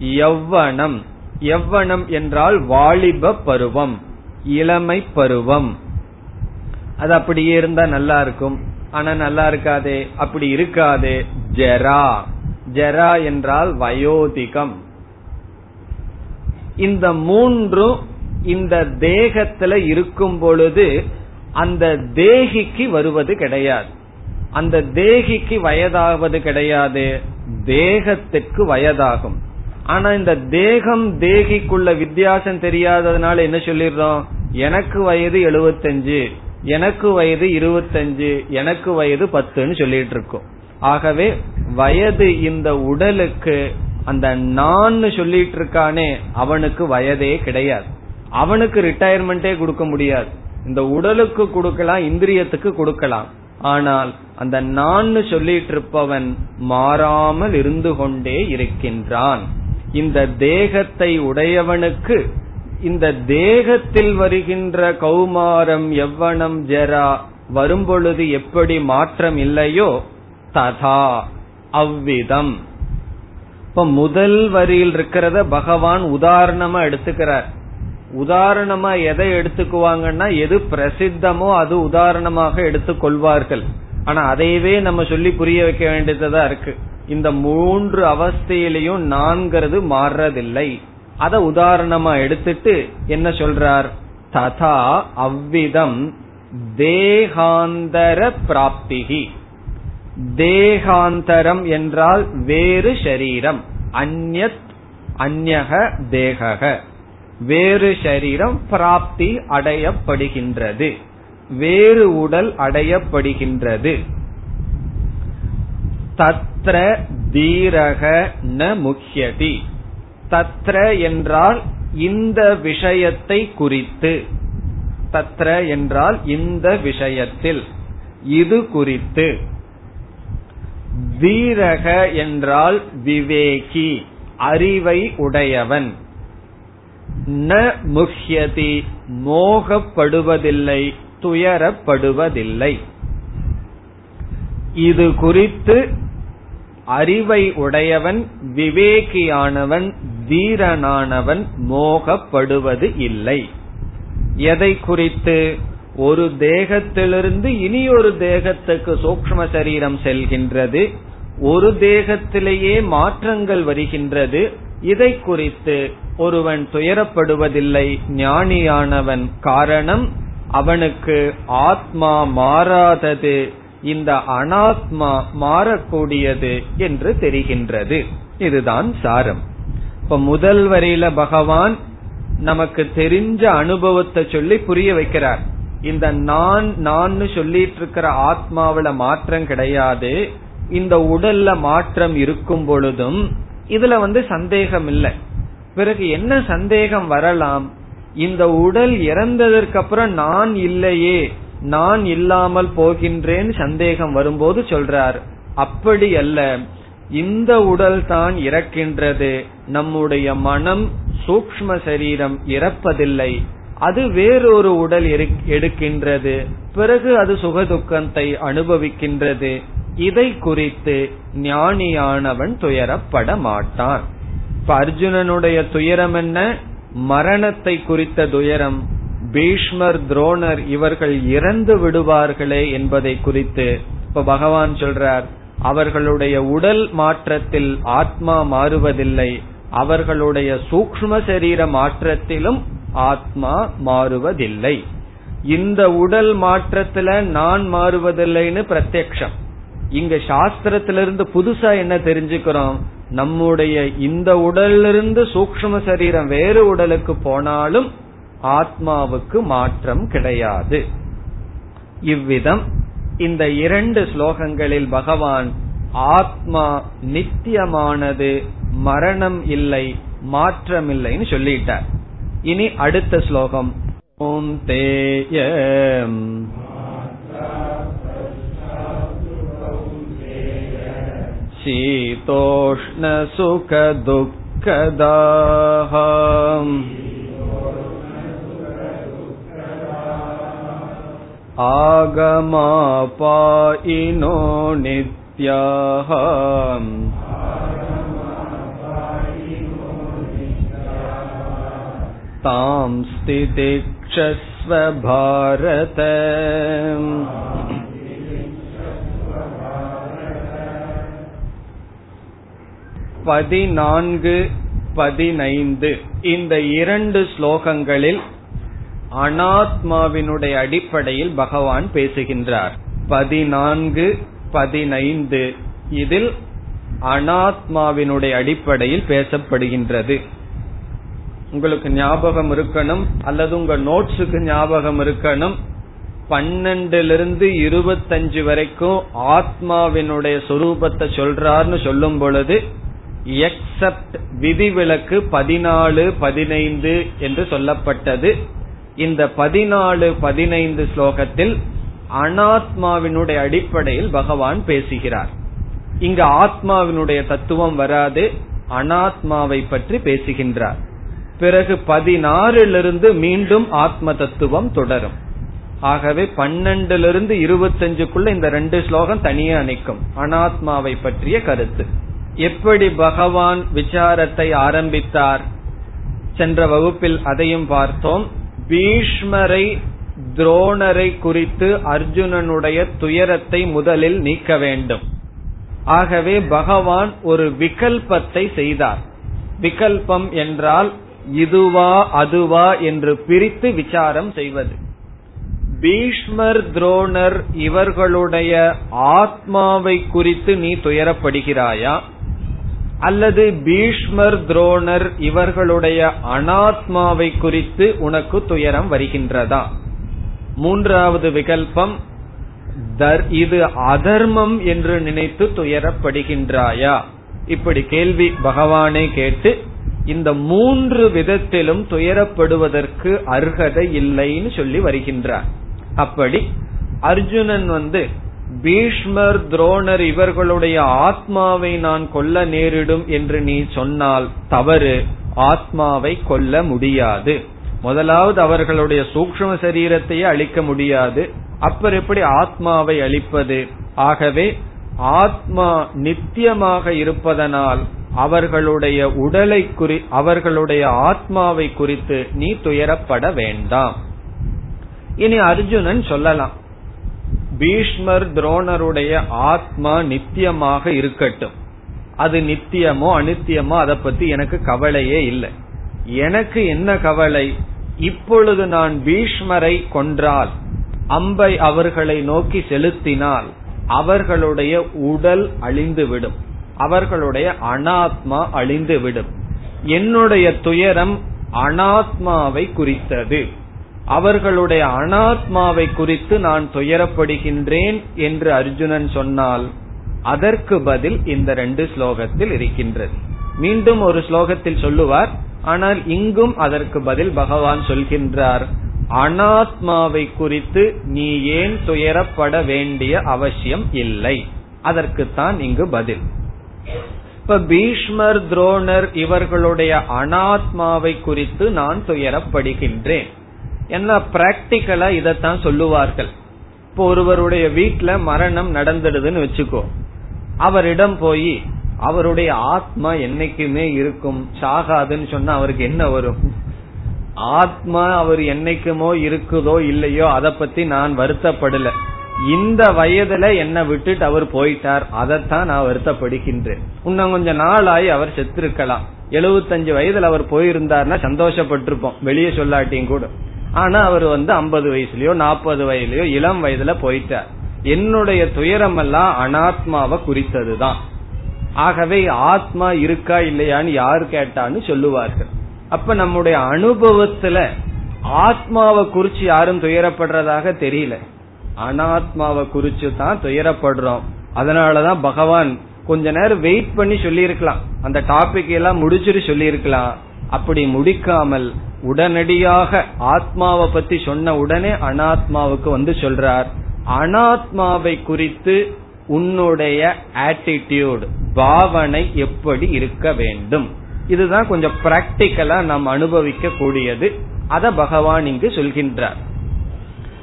யவ்வனம் யவ்வனம் என்றால் வாலிப பருவம் இளமை பருவம். அது அப்படியே இருந்தா நல்லா இருக்கும். ஆனா நல்லா இருக்காதே அப்படி இருக்காது ஜெரா. ஜெரா என்றால் வயோதிகம். இந்த மூன்றும் இந்த தேகத்துல இருக்கும் பொழுது அந்த தேகிக்கு வருவது கிடையாது. அந்த தேகிக்கு வயதாவது கிடையாது தேகத்துக்கு வயதாகும். ஆனா இந்த தேகம் தேகிக்குள்ள வித்தியாசம் தெரியாததுனால என்ன சொல்லிடுறோம்? எனக்கு வயது எழுபத்தஞ்சு எனக்கு வயது இருபத்தஞ்சு எனக்கு வயது பத்துன்னு சொல்லிட்டு இருக்கோம் ஆகவே வயது இந்த உடலுக்கு அந்த நான் சொல்லிட்டு இருக்கானே அவனுக்கு வயதே கிடையாது. அவனுக்கு ரிட்டையர்மெண்டே கொடுக்க முடியாது. இந்த உடலுக்கு கொடுக்கலாம் இந்திரியத்துக்கு கொடுக்கலாம். ஆனால் அந்த நான் சொல்லிட்டு இருப்பவன் மாறாமல் இருந்து கொண்டே இருக்கின்றான். இந்த தேகத்தை உடையவனுக்கு இந்த தேகத்தில் வருகின்ற கௌமாரம் எவ்வனம் ஜெரா வரும்பொழுது எப்படி மாற்றம் இல்லையோ ததா அவ்விதம். இப்ப முதல் வரியில் இருக்கிறத பகவான் உதாரணமா எடுத்துக்கிறார். உதாரணமா எதை எடுத்துக்குவாங்கன்னா எது பிரசித்தமோ அது உதாரணமாக எடுத்துக்கொள்வார்கள். ஆனா அதையவே நம்ம சொல்லி புரிய வைக்க வேண்டியதா இருக்கு. இந்த மூன்று அவஸ்தையிலையும் நான்கிறது மாறுறதில்லை அத உதாரணமா எடுத்துட்டு என்ன சொல்றார்? ததா அவ்விதம் தேகாந்தர பிராப்திகி. தேகாந்தரம் என்றால் வேறு ஷரீரம் அந்நத் அந்நக தேகக. வேறு சரீரம் பிராப்தி அடையப்படுகின்றது. வேறு உடல் அடையப்படுகின்றது. தத்ர தீரக ந முக்கியதி தத்ர என்றால் இந்த விஷயத்தை குறித்து. தத்ர என்றால் இந்த விஷயத்தில். இது குறித்து. தீரக என்றால் விவேகி அறிவை உடையவன். ந முஹ்யதி மோகப்படுவதில்லை துயரப்படுவதில்லை. இது குறித்து அறிவை உடையவன் விவேகியானவன் தீரனானவன் மோகப்படுவது இல்லை. எதை குறித்து? ஒரு தேகத்திலிருந்து இனி ஒரு தேகத்துக்கு சூக்ம சரீரம் செல்கின்றது. ஒரு தேகத்திலேயே மாற்றங்கள் வருகின்றது. இதை குறித்து ஒருவன் துயரப்படுவதில்லை. ஞானியானவன் காரணம் அவனுக்கு ஆத்மா மாறாதது. இந்த அனாத்மா மாறக்கூடியது என்று தெரிகின்றது. இதுதான் சாரம். இப்ப முதல் வரியில பகவான் நமக்கு தெரிஞ்ச அனுபவத்தை சொல்லி புரிய வைக்கிறார். இந்த நான் நான் சொல்லிட்டு இருக்கிற ஆத்மாவில மாற்றம் கிடையாது. இந்த உடல்ல மாற்றம் இருக்கும் பொழுதும் இதுல வந்து சந்தேகம் இல்லை. பிறகு என்ன சந்தேகம் வரலாம்? இந்த உடல் இறந்ததற்கு அப்புறம் நான் இல்லையே நான் இல்லாமல் போகின்றேன் சந்தேகம் வரும்போது சொல்றார். அப்படி அல்ல. இந்த உடல் தான் இறக்கின்றது. நம்முடைய மனம் சூக்ம சரீரம் இறப்பதில்லை. அது வேறொரு உடல் எடுக்கின்றது. பிறகு அது சுகதுக்கத்தை அனுபவிக்கின்றது. இதை குறித்து ஞானியானவன் துயரப்பட மாட்டான். இப்ப அர்ஜுனனுடைய துயரம் என்ன? மரணத்தை குறித்த துயரம். பீஷ்மர் துரோணர் இவர்கள் இறந்து விடுவார்களே என்பதை குறித்து இப்ப பகவான் சொல்றார் அவர்களுடைய உடல் மாற்றத்தில் ஆத்மா மாறுவதில்லை அவர்களுடைய சூக்ம சரீர மாற்றத்திலும் ஆத்மா மாறுவதில்லை. இந்த உடல் மாற்றத்துல நான் மாறுவதில்லைன்னு பிரத்யக்ஷம். இங்க சாஸ்திரத்திலிருந்து புதுசா என்ன தெரிஞ்சுக்கிறோம் நம்முடைய இந்த உடலிலிருந்து சூக்ம சரீரம் வேறு உடலுக்கு போனாலும் ஆத்மாவுக்கு மாற்றம் கிடையாது இவ்விதம் இந்த இரண்டு ஸ்லோகங்களில் பகவான் ஆத்மா நித்தியமானது மரணம் இல்லை மாற்றம் இல்லைன்னு சொல்லிட்டார் இனி அடுத்த ஸ்லோகம் ஓம் தேய शीतोष्णसुखदुःखदाः आगमापायिनो नित्याः तां स्थितिक्षस्व भारत பதினான்கு பதினைந்து இந்த இரண்டு ஸ்லோகங்களில் அனாத்மாவினுடைய அடிப்படையில் பகவான் பேசுகின்றார். பதினான்கு பதினைந்து. இதில் அனாத்மாவினுடைய அடிப்படையில் பேசப்படுகின்றது. உங்களுக்கு ஞாபகம் இருக்கணும் அல்லது உங்க நோட்ஸுக்கு ஞாபகம் இருக்கணும் பன்னெண்டிலிருந்து இருபத்தஞ்சு வரைக்கும் ஆத்மாவினுடைய சொரூபத்தை சொல்றார்னு சொல்லும் பொழுது எக்ஸப்ட் விதிவிலக்கு பதினாலு பதினைந்து என்று சொல்லப்பட்டது. இந்த பதினாலு பதினைந்து ஸ்லோகத்தில் அனாத்மாவினுடைய அடிப்படையில் பகவான் பேசுகிறார். இங்கு ஆத்மாவினுடைய தத்துவம் வராது அனாத்மாவை பற்றி பேசுகின்றார். பிறகு பதினாறிலிருந்து மீண்டும் ஆத்ம தத்துவம் தொடரும். ஆகவே பன்னெண்டிலிருந்து இருபத்தஞ்சுக்குள்ள இந்த ரெண்டு ஸ்லோகம் தனியே அணைக்கும் அனாத்மாவை பற்றிய கருத்து. எப்படி பகவான் விசாரத்தை ஆரம்பித்தார்? சென்ற வகுப்பில் அதையும் பார்த்தோம். பீஷ்மரை துரோணரை குறித்து அர்ஜுனனுடைய துயரத்தை முதலில் நீக்க வேண்டும். ஆகவே பகவான் ஒரு விகல்பத்தை செய்தார். விகல்பம் என்றால் இதுவா அதுவா என்று பிரித்து விசாரம் செய்வது. பீஷ்மர் துரோணர் இவர்களுடைய ஆத்மாவை குறித்து நீ துயரப்படுகிறாயா? அல்லது பீஷ்மர் துரோணர் இவர்களுடைய அனாத்மாவை குறித்து உனக்கு துயரம் வருகின்றதா? மூன்றாவது விகல்பம் இது அதர்மம் என்று நினைத்து துயரப்படுகின்றாயா? இப்படி கேள்வி பகவானே கேட்டு இந்த மூன்று விதத்திலும் துயரப்படுவதற்கு அர்ஹதை இல்லைன்னு சொல்லி வருகின்றார். அப்படி அர்ஜுனன் வந்து பீஷ்மர் துரோணர் இவர்களுடைய ஆத்மாவை நான் கொல்ல நேரிடும் என்று நீ சொன்னால் தவறு. ஆத்மாவை கொல்ல முடியாது. முதலாவது அவர்களுடைய சூக்ம சரீரத்தையே அழிக்க முடியாது. அப்புறம் எப்படி ஆத்மாவை அழிப்பது? ஆகவே ஆத்மா நித்தியமாக இருப்பதனால் அவர்களுடைய உடலை குறி அவர்களுடைய ஆத்மாவை குறித்து நீ துயரப்பட வேண்டாம். இனி அர்ஜுனன் சொல்லலாம். பீஷ்மர் துரோணருடைய ஆத்மா நித்தியமாக இருக்கட்டும். அது நித்தியமோ அனித்தியமோ அதை பத்தி எனக்கு கவலையே இல்லை. எனக்கு என்ன கவலை? இப்பொழுது நான் பீஷ்மரை கொன்றால் அம்பை அவர்களை நோக்கி செலுத்தினால் அவர்களுடைய உடல் அழிந்துவிடும். அவர்களுடைய அனாத்மா அழிந்துவிடும். என்னுடைய துயரம் அனாத்மாவை குறித்தது. அவர்களுடைய அனாத்மாவை குறித்து நான் துயரப்படுகின்றேன் என்று அர்ஜுனன் சொன்னால் அதற்கு பதில் இந்த ரெண்டு ஸ்லோகத்தில் இருக்கின்றது. மீண்டும் ஒரு ஸ்லோகத்தில் சொல்லுவார் ஆனால் இங்கும் அதற்கு பதில் பகவான் சொல்கின்றார். அனாத்மாவை குறித்து நீ ஏன் துயரப்பட வேண்டிய அவசியம் இல்லை? அதற்குத்தான் இங்கு பதில். இப்ப பீஷ்மர் துரோணர் இவர்களுடைய அனாத்மாவை குறித்து நான் துயரப்படுகின்றேன். என்ன பிராக்டிக்கலா இதத்தான் சொல்லுவார்கள். இப்போ ஒருவருடைய வீட்டுல மரணம் நடந்துடுதுன்னு வச்சுக்கோ. அவரிடம் போய் அவருடைய ஆத்மா என்னைக்குமே இருக்கும் சாகாதுன்னு சொன்னா அவருக்கு என்ன வரும்? ஆத்மா அவர் என்னைக்குமோ இருக்குதோ இல்லையோ அதை பத்தி நான் வருத்தப்படல. இந்த வயதுல என்ன விட்டுட்டு அவர் போயிட்டார் அதைத்தான் நான் வருத்தப்படுகின்றேன். இன்னும் கொஞ்ச நாளாய் அவர் செத்திருக்கலாம். எழுபத்தஞ்சு வயதுல அவர் போயிருந்தார்னா சந்தோஷப்பட்டிருப்போம். வெளியே சொல்லாட்டியும் கூட. ஆனா அவர் வந்து ஐம்பது வயசுலயோ நாற்பது வயதுலயோ இளம் வயதுல போயிட்டார். என்னுடைய துயரம் எல்லாம் அனாத்மாவை குறித்ததுதான். ஆகவே ஆத்மா இருக்கா இல்லையான்னு யார் கேட்டான்னு சொல்லுவார்கள். அப்ப நம்முடைய அனுபவத்துல ஆத்மாவை குறிச்சு யாரும் துயரப்படுறதாக தெரியல. அனாத்மாவை குறிச்சு தான் துயரப்படுறோம். அதனாலதான் பகவான் கொஞ்ச நேரம் வெயிட் பண்ணி சொல்லியிருக்கலாம். அந்த டாபிக் எல்லாம் முடிச்சிட்டு சொல்லியிருக்கலாம். அப்படி முடிக்காமல் உடனடியாக ஆத்மாவை பத்தி சொன்ன உடனே அனாத்மாவுக்கு வந்து சொல்றார். அனாத்மாவை குறித்து உன்னுடைய ஆட்டிடியூட் பாவனை எப்படி இருக்க வேண்டும்? இதுதான் கொஞ்சம் பிராக்டிக்கலா நாம் அனுபவிக்க கூடியது அத பகவான் இங்கு சொல்கின்றார்.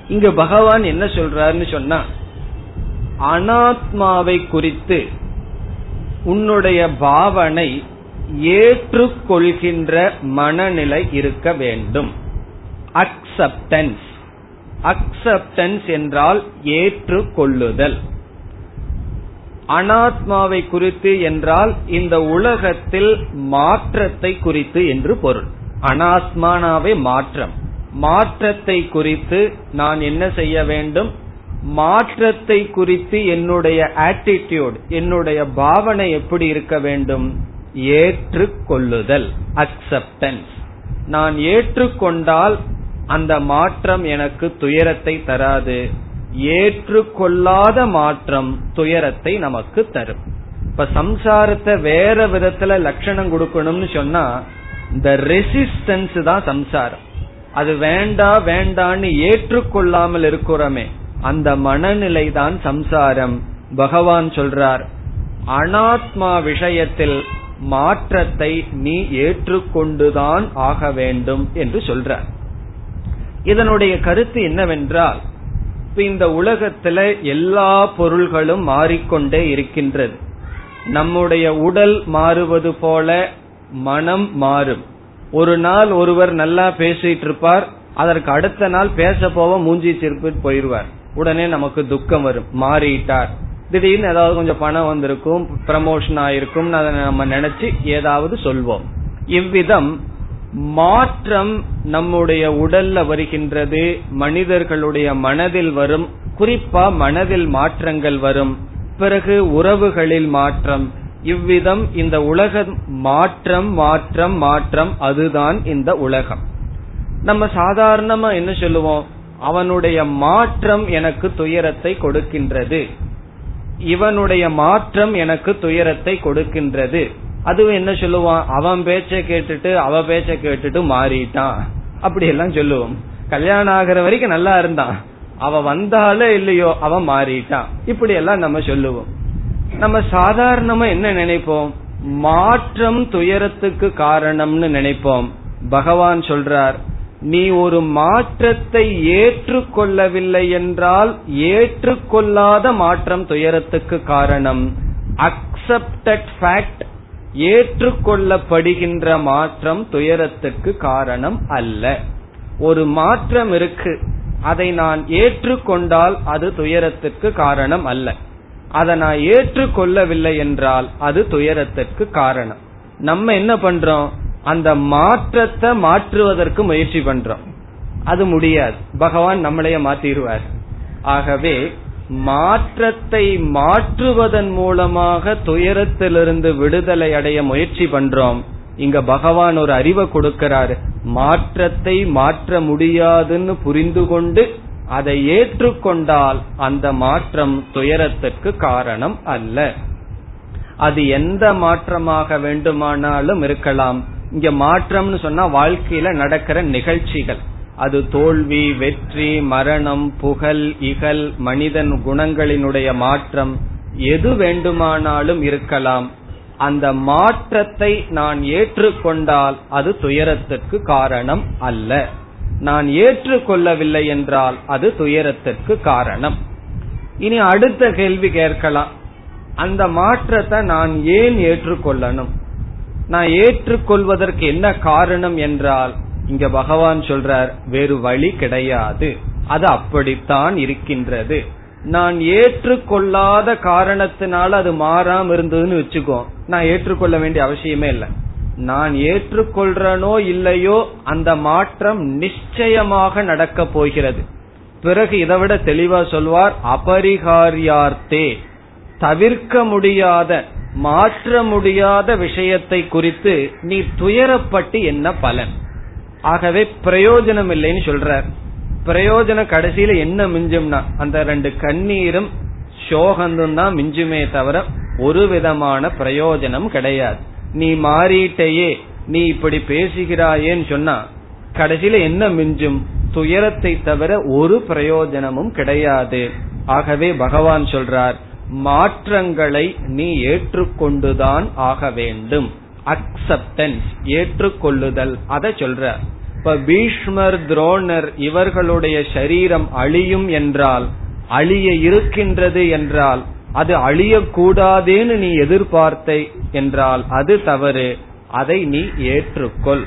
இங்கு பகவான் என்ன சொல்றாருன்னு சொன்னா அனாத்மாவை குறித்து உன்னுடைய பாவனை ஏற்றுக்கொள்கின்ற மனநிலை இருக்க வேண்டும். அக்செப்டன்ஸ் அக்செப்டன்ஸ் என்றால் ஏற்றுக்கொள்ளுதல். அனாத்மாவை குறித்து என்றால் இந்த உலகத்தில் மாற்றத்தை குறித்து என்று பொருள். அனாத்மானாவே மாற்றம். மாற்றத்தை குறித்து நான் என்ன செய்ய வேண்டும்? மாற்றத்தை குறித்து என்னுடைய ஆட்டிடியூட் என்னுடைய பாவனை எப்படி இருக்க வேண்டும்? ஏற்றுக்கொள்ளுதல் அக்செப்டன்ஸ் நான் ஏற்றுக்கொண்டால் அந்த மாற்றம் எனக்கு துயரத்தை தராது. ஏற்றுக்கொள்ளாத மாற்றம் துயரத்தை நமக்கு தரும். இப்ப சம்சாரத்தை வேற விதத்துல லட்சணம் கொடுக்கணும்னு சொன்னா இந்த ரெசிஸ்டன்ஸ் தான் சம்சாரம். அது வேண்டா வேண்டான்னு ஏற்றுக்கொள்ளாமல் இருக்கிறோமே அந்த மனநிலை தான் சம்சாரம். பகவான் சொல்றார் அனாத்மா விஷயத்தில் மாற்றத்தை நீ ஏற்றுக்கொண்டுதான் ஆக வேண்டும் என்று சொல்றார். இதனுடைய கருத்து என்னவென்றால் இப்ப இந்த உலகத்துல எல்லா பொருள்களும் மாறிக்கொண்டே இருக்கின்றது. நம்முடைய உடல் மாறுவது போல மனம் மாறும். ஒரு நாள் ஒருவர் நல்லா பேசிட்டு இருப்பார் அதற்கு அடுத்த நாள் பேச போவ மூஞ்சி சிரிப்பு போயிருவார். உடனே நமக்கு துக்கம் வரும். மாறிட்டார். திடீர்னு ஏதாவது கொஞ்சம் பணம் வந்திருக்கும் ப்ரமோஷன் ஆயிருக்கும் அதை நம்ம நினைச்சு ஏதாவது சொல்வோம். இவ்விதம் மாற்றம் நம்முடைய உடல்ல வருகின்றது மனிதர்களுடைய மனதில் வரும் குறிப்பா மனதில் மாற்றங்கள் வரும். பிறகு உறவுகளில் மாற்றம். இவ்விதம் இந்த உலகம் மாற்றம் மாற்றம் மாற்றம் அதுதான் இந்த உலகம். நம்ம சாதாரணமா என்ன சொல்லுவோம்? அவனுடைய மாற்றம் எனக்கு துயரத்தை கொடுக்கின்றது. இவனுடைய மாற்றம் எனக்கு துயரத்தை கொடுக்கின்றது. அதுவும் என்ன சொல்லுவான்? அவன் பேச்ச கேட்டுட்டு அவ பேச்ச கேட்டுட்டு மாறிட்டான். அப்படி எல்லாம் சொல்லுவோம். கல்யாணம் ஆகிற வரைக்கும் நல்லா இருந்தான். அவ வந்தாலே இல்லையோ அவன் மாறிட்டான். இப்படி எல்லாம் நம்ம சொல்லுவோம். நம்ம சாதாரணமா என்ன நினைப்போம்? மாற்றம் துயரத்துக்கு காரணம்னு நினைப்போம். பகவான் சொல்றார் நீ ஒரு மாற்றத்தை ஏற்றுக்கொள்ளவில்லை என்றால் ஏற்றுக்கொள்ளாத மாற்றம் துயரத்துக்கு காரணம். அக்செப்டட் ஃபேக்ட் ஏற்றுக்கொள்ளப்படுகின்ற மாற்றம் துயரத்துக்கு காரணம் அல்ல. ஒரு மாற்றம் இருக்கு. அதை நான் ஏற்றுக்கொண்டால் அது துயரத்துக்கு காரணம் அல்ல. அதை நான் ஏற்றுக்கொள்ளவில்லை என்றால் அது துயரத்துக்கு காரணம். நம்ம என்ன பண்றோம்? அந்த மாற்றத்தை மாற்றுவதற்கு முயற்சி பண்றோம். அது முடியாது. பகவான் நம்மளைய மாத்திடுவார். ஆகவே மாற்றத்தை மாற்றுவதன் மூலமாக துயரத்திலிருந்து விடுதலை அடைய முயற்சி பண்றோம். இங்க பகவான் ஒரு அறிவை கொடுக்கிறாரு. மாற்றத்தை மாற்ற முடியாதுன்னு புரிந்து கொண்டு அதை ஏற்றுக்கொண்டால் அந்த மாற்றம் துயரத்திற்கு காரணம் அல்ல. அது எந்த மாற்றமாக வேண்டுமானாலும் இருக்கலாம். இங்க மாற்றம்னு சொன்னா வாழ்க்கையில நடக்கிற நிகழ்ச்சிகள். அது தோல்வி வெற்றி மரணம் புகழ் இகல் மனிதன் குணங்களினுடைய மாற்றம். எது வேண்டுமானாலும் இருக்கலாம். அந்த மாற்றத்தை நான் ஏற்றுக்கொண்டால் அது துயரத்திற்கு காரணம் அல்ல. நான் ஏற்றுக்கொள்ளவில்லை என்றால் அது துயரத்திற்கு காரணம். இனி அடுத்த கேள்வி கேட்கலாம். அந்த மாற்றத்தை நான் ஏன் ஏற்றுக்கொள்ளணும்? நான் ஏற்றுக்கொள்வதற்கு என்ன காரணம் என்றால் இங்க பகவான் சொல்றார் வேறு வழி கிடையாது. அது அப்படித்தான் இருக்கின்றது. நான் ஏற்றுக்கொள்ளாத காரணத்தினால அது மாறாம இருந்ததுன்னு வச்சுக்கோ நான் ஏற்றுக்கொள்ள வேண்டிய அவசியமே இல்லை. நான் ஏற்றுக்கொள்றனோ இல்லையோ அந்த மாற்றம் நிச்சயமாக நடக்க போகிறது. பிறகு இதை விட தெளிவா சொல்வார் அபரிகாரியார்த்தே தவிர்க்க முடியாத மாற்ற முடியாத விஷயத்தை குறித்து நீ துயரப்பட்டு என்ன பலன்? ஆகவே பிரயோஜனம் இல்லைன்னு சொல்றார் பிரயோஜனம் கடைசியில என்ன மிஞ்சும்னா அந்த ரெண்டு கண்ணீரும் சோகந்தும் தான் மிஞ்சுமே தவிர ஒரு விதமான பிரயோஜனம் கிடையாது. நீ மாறிட்டேயே நீ இப்படி பேசுகிறாயேன்னு சொன்னா கடைசியில என்ன மிஞ்சும்? துயரத்தை தவிர ஒரு பிரயோஜனமும் கிடையாது. ஆகவே பகவான் சொல்றார் மாற்றங்களை நீ ஏற்றுக்கொண்டுதான் ஆக வேண்டும். அக்செப்டன்ஸ் ஏற்றுக்கொள்ளுதல். அதை சொல்ற. இப்ப பீஷ்மர் துரோணர் இவர்களுடைய சரீரம் அழியும் என்றால் அழிய இருக்கின்றது என்றால் அது அழியக்கூடாதேன்னு நீ எதிர்பார்த்தை என்றால் அது தவறு. அதை நீ ஏற்றுக்கொள்.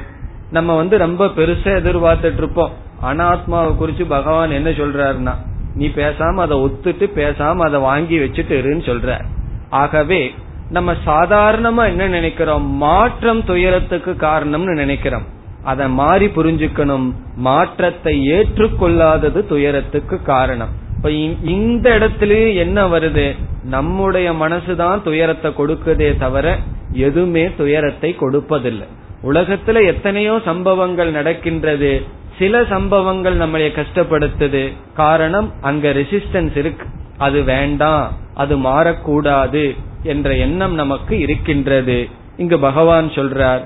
நம்ம வந்து ரொம்ப பெருசா எதிர்பார்த்துட்டு இருப்போம். அனாத்மாவை குறிச்சு பகவான் என்ன சொல்றாருன்னா நீ பேசாம அதை ஒத்துட்டு பேசாம அதை வாங்கி வச்சுட்டு இருன்னு சொல்ற. ஆகவே நம்ம சாதாரணமா என்ன நினைக்கிறோம்? மாற்றம் துயரத்துக்கு காரணம்னு நினைக்கிறோம். அதை மாறி புரிஞ்சுக்கணும். மாற்றத்தை ஏற்றுக்கொள்ளாதது துயரத்துக்கு காரணம். இப்ப இந்த இடத்துலயே என்ன வருது? நம்முடைய மனசுதான் துயரத்தை கொடுக்குதே தவிர எதுவுமே துயரத்தை கொடுப்பதில்லை. உலகத்துல எத்தனையோ சம்பவங்கள் நடக்கின்றது. சில சம்பவங்கள் நம்மளை கஷ்டப்படுத்துது. காரணம் அங்க ரெசிஸ்டன்ஸ் இருக்கு. அது வேண்டாம் அது மாறக்கூடாது என்ற எண்ணம் நமக்கு இருக்கின்றது. இங்கு பகவான் சொல்றார்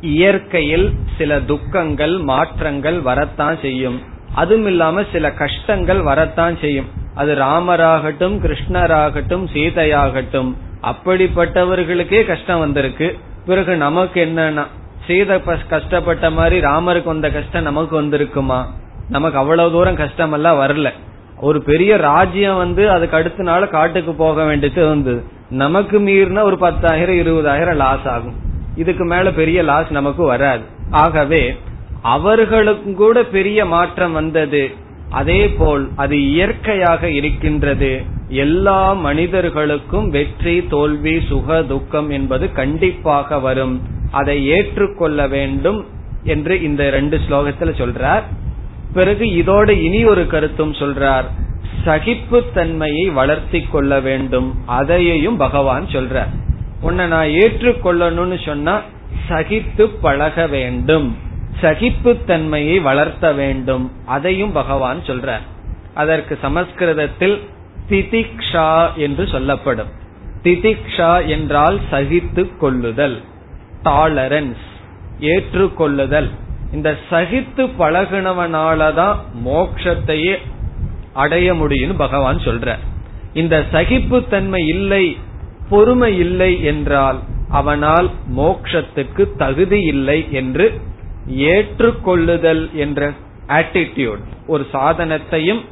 இயற்கையில் சில துக்கங்கள் மாற்றங்கள் வரத்தான் செய்யும். அதுவும் இல்லாம சில கஷ்டங்கள் வரத்தான் செய்யும். அது ராமராகட்டும் கிருஷ்ணராகட்டும் சீதையாகட்டும். அப்படிப்பட்டவர்களுக்கே கஷ்டம் வந்திருக்கு. பிறகு நமக்கு என்னன்னா சீதை கஷ்டப்பட்ட மாதிரி ராமருக்கு வந்த கஷ்டம் நமக்கு வந்திருக்குமா? நமக்கு அவ்வளவு தூரம் கஷ்டம் எல்லாம் வரல. ஒரு பெரிய ராஜ்யம் வந்து அதுக்கு அடுத்த நாள் காட்டுக்கு போக வேண்டியது வந்தது. நமக்கு மீறினா ஒரு பத்தாயிரம் இருபதாயிரம் லாஸ் ஆகும். இதுக்கு மேல பெரிய லாஸ் நமக்கு வராது. ஆகவே அவர்களுக்கும் கூட பெரிய மாற்றம் வந்தது. அதே போல் அது இயற்கையாக இருக்கின்றது. எல்லா மனிதர்களுக்கும் வெற்றி தோல்வி சுக துக்கம் என்பது கண்டிப்பாக வரும். அதை ஏற்றுக்கொள்ள வேண்டும் என்று இந்த ரெண்டு ஸ்லோகத்துல சொல்றார். பிறகு இதோடு இனி ஒரு கருத்தும் சொல்றார். சகிப்பு தன்மையை வளர்த்தி கொள்ள வேண்டும். அதையையும் பகவான் சொல்றார். உன்னை நான் ஏற்றுக்கொள்ளணும்னு சொன்னா சகித்து பழக வேண்டும். சகிப்பு தன்மையை வளர்த்த வேண்டும். அதையும் பகவான் சொல்றார். அதற்கு சமஸ்கிருதத்தில் திதிக்ஷா என்று சொல்லப்படும். திதிக்ஷா என்றால் சகித்து கொள்ளுதல். டாலரன்ஸ் ஏற்றுக்கொள்ளுதல். இந்த சகித்து பழகினவனாலதான் மோக்ஷத்தையே அடைய முடியும்னு பகவான் சொல்ற இந்த சகிப்புத்தன்மை இல்லை பொறுமை இல்லை என்றால் அவனால் மோக்ஷத்துக்கு தகுதி இல்லை என்று ஏற்றுக்கொள்ளுதல் என்ற ஆட்டிடியூட் ஒரு சாதனத்தையும்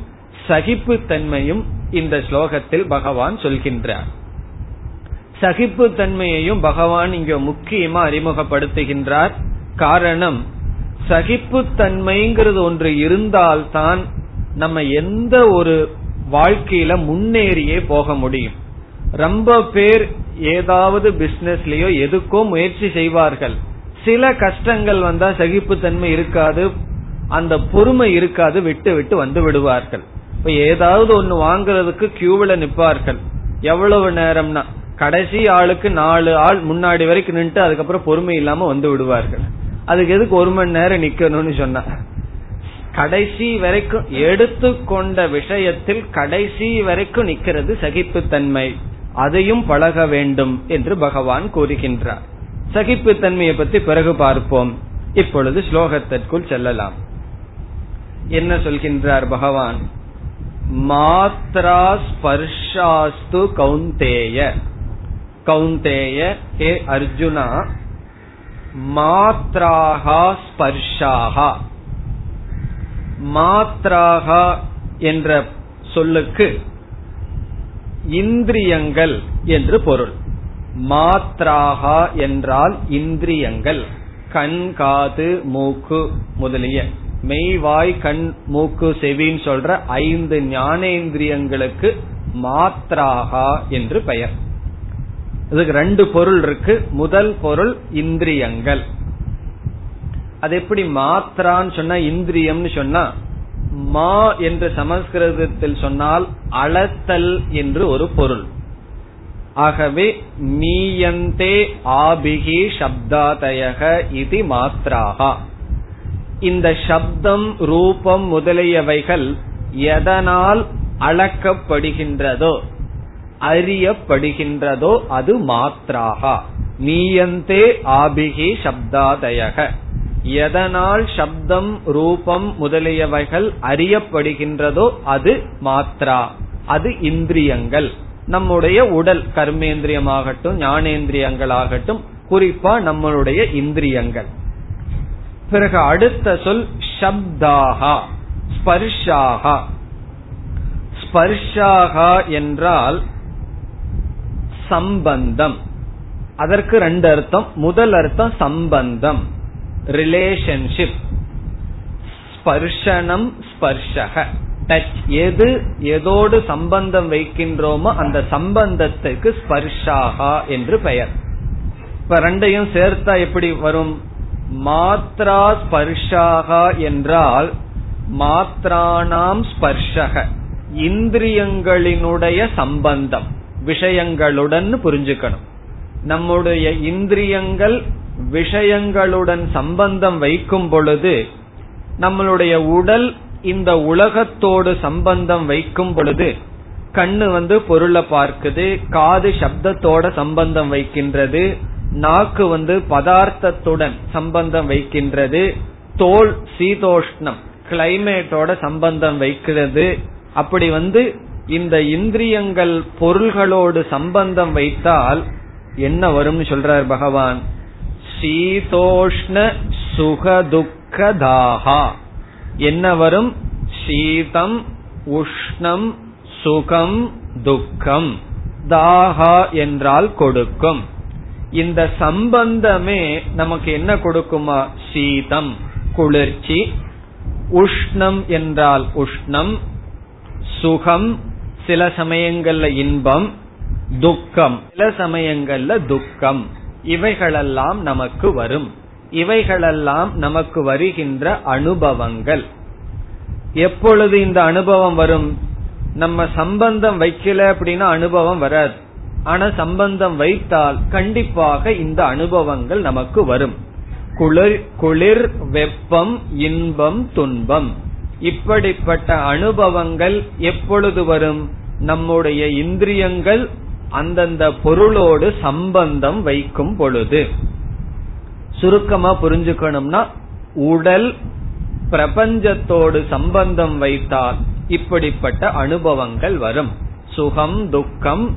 சகிப்புத்தன்மையும் இந்த ஸ்லோகத்தில் பகவான் சொல்கின்றார். சகிப்பு தன்மையையும் பகவான் இங்க முக்கியமா அறிமுகப்படுத்துகின்றார். காரணம் சகிப்புத்தன்மைங்கிறது ஒன்று இருந்தால்தான் நம்ம எந்த ஒரு வாழ்க்கையில முன்னேறியே போக முடியும். ரொம்ப பேர் ஏதாவது பிசினஸ்லயோ எதுக்கோ முயற்சி செய்வார்கள். சில கஷ்டங்கள் வந்தா சகிப்புத்தன்மை இருக்காது அந்த பொறுமை இருக்காது விட்டு விட்டு வந்து விடுவார்கள். இப்ப ஏதாவது ஒன்னு வாங்குறதுக்கு கியூவில நிப்பார்கள். எவ்வளவு நேரம்னா கடைசி ஆளுக்கு நாலு ஆள் முன்னாடி வரைக்கும் நின்று அதுக்கப்புறம் பொறுமை இல்லாம வந்து விடுவார்கள். அதுக்கு எதுக்கு ஒரு மணி நேரம் நிக்கணும்னு சொன்ன கடைசி வரைக்கும் எடுத்துக்கொண்ட விஷயத்தில் கடைசி வரைக்கும் நிக்கிறது சகிப்புத்தன்மை. அதையும் பழக வேண்டும் என்று பகவான் கூறுகின்றார். சகிப்புத்தன்மையை பற்றி பிறகு பார்ப்போம். இப்பொழுது ஸ்லோகத்திற்குள் செல்லலாம். என்ன சொல்கின்றார் பகவான்? மாத்ரா ஸ்பர்ஷாஸ்து கௌந்தேய கௌந்தேய ஹே அர்ஜுனா மாத்ராகா ஸ்பர்ஷாகா மாத்ராகா என்ற சொல்லுக்கு இந்திரியங்கள் என்று பொருள். மாத்ராகா என்றால் இந்திரியங்கள். கண் காது மூக்கு முதலிய. மெய்வாய் கண் மூக்கு செவின்னு சொல்ற ஐந்து ஞானேந்திரியங்களுக்கு மாத்ராகா என்று பெயர். இதுக்கு ரெண்டு பொருள் இருக்கு. முதல் பொருள் இந்திரியங்கள். அது எப்படி மாத்ரான்னு சொன்னா இந்திரியம்னு சொன்னா மா என்று சமஸ்கிருதத்தில் சொன்னால் அளத்தல் என்று ஒரு பொருள். ஆகவே மீயந்தே ஆபிகி சப்தாதயக இது மாத்ராகா இந்த சப்தம் ரூபம் முதலியவைகள் எதனால் அளக்கப்படுகின்றதோ அறியப்படுகின்றதோ அது மாத்ராகா. நீயந்தே ஆபிகி சப்தாதயக. எதனால் சப்தம் ரூபம் முதலியவைகள் அறியப்படுகின்றதோ அது மாத்ரா. அது இந்திரியங்கள். நம்முடைய உடல் கர்மேந்திரியமாகட்டும் ஞானேந்திரியங்களாகட்டும் குறிப்பா நம்மளுடைய இந்திரியங்கள். பிறகு அடுத்த சொல் சப்தாகா. ஸ்பர்ஷாகா. ஸ்பர்ஷாகா என்றால் சம்பந்தம். அதற்கு ரெண்டு அர்த்தம். முதல் அர்த்தம் சம்பந்தம். ரிலேஷன்ஷிப் ஸ்பர்ஷனம் ஸ்பர்ஷக. டச் எது எதோடு சம்பந்தம் வைக்கின்றோமோ அந்த சம்பந்தத்துக்கு ஸ்பர்ஷாகா என்று பெயர். இப்ப ரெண்டையும் சேர்த்தா எப்படி வரும்? மாத்ரா ஸ்பர்ஷாகா என்றால் மாத்ரானாம் ஸ்பர்ஷக. இந்திரியங்களினுடைய சம்பந்தம். விஷயங்களுடன் புரிஞ்சுக்கணும். நம்முடைய இந்திரியங்கள் விஷயங்களுடன் சம்பந்தம் வைக்கும் பொழுது நம்மளுடைய உடல் இந்த உலகத்தோடு சம்பந்தம் வைக்கும் பொழுது கண்ணு வந்து பொருளை பார்க்குது காது சப்தத்தோட சம்பந்தம் வைக்கின்றது நாக்கு வந்து பதார்த்தத்துடன் சம்பந்தம் வைக்கின்றது தோல் சீதோஷ்ணம் கிளைமேட்டோட சம்பந்தம் வைக்கிறது அப்படி வந்து இந்த இந்திரியங்கள் பொருள்களோடு சம்பந்தம் வைத்தால் என்ன வரும்னு சொல்றார் பகவான்? சீதோஷ்ண சுகதுக்கதாகா என்ன வரும்? சீதம் உஷ்ணம் சுகம் துக்கம். தாகா என்றால் கொடுக்கும். இந்த சம்பந்தமே நமக்கு என்ன கொடுக்குமா? சீதம் குளிர்ச்சி. உஷ்ணம் என்றால் உஷ்ணம். சுகம் சில சமயங்கள்ல இன்பம் துக்கம். சில சமயங்கள்ல துக்கம். இவைகளெல்லாம் நமக்கு வரும். இவைகளெல்லாம் நமக்கு வருகின்ற அனுபவங்கள். எப்பொழுது இந்த அனுபவம் வரும்? நம்ம சம்பந்தம் வைக்கல அப்படின்னா அனுபவம் வராது. ஆனா சம்பந்தம் வைத்தால் கண்டிப்பாக இந்த அனுபவங்கள் நமக்கு வரும். குளிர் குளிர் வெப்பம் இன்பம் துன்பம். இப்படிப்பட்ட அனுபவங்கள் எப்பொழுது வரும்? நம்முடைய இந்திரியங்கள் அந்தந்த பொருளோடு சம்பந்தம் வைக்கும் பொழுது. சுருக்கமா புரிஞ்சுக்கணும்னா உடல் பிரபஞ்சத்தோடு சம்பந்தம் வைத்தால் இப்படிப்பட்ட அனுபவங்கள் வரும். சுகம் துக்கம்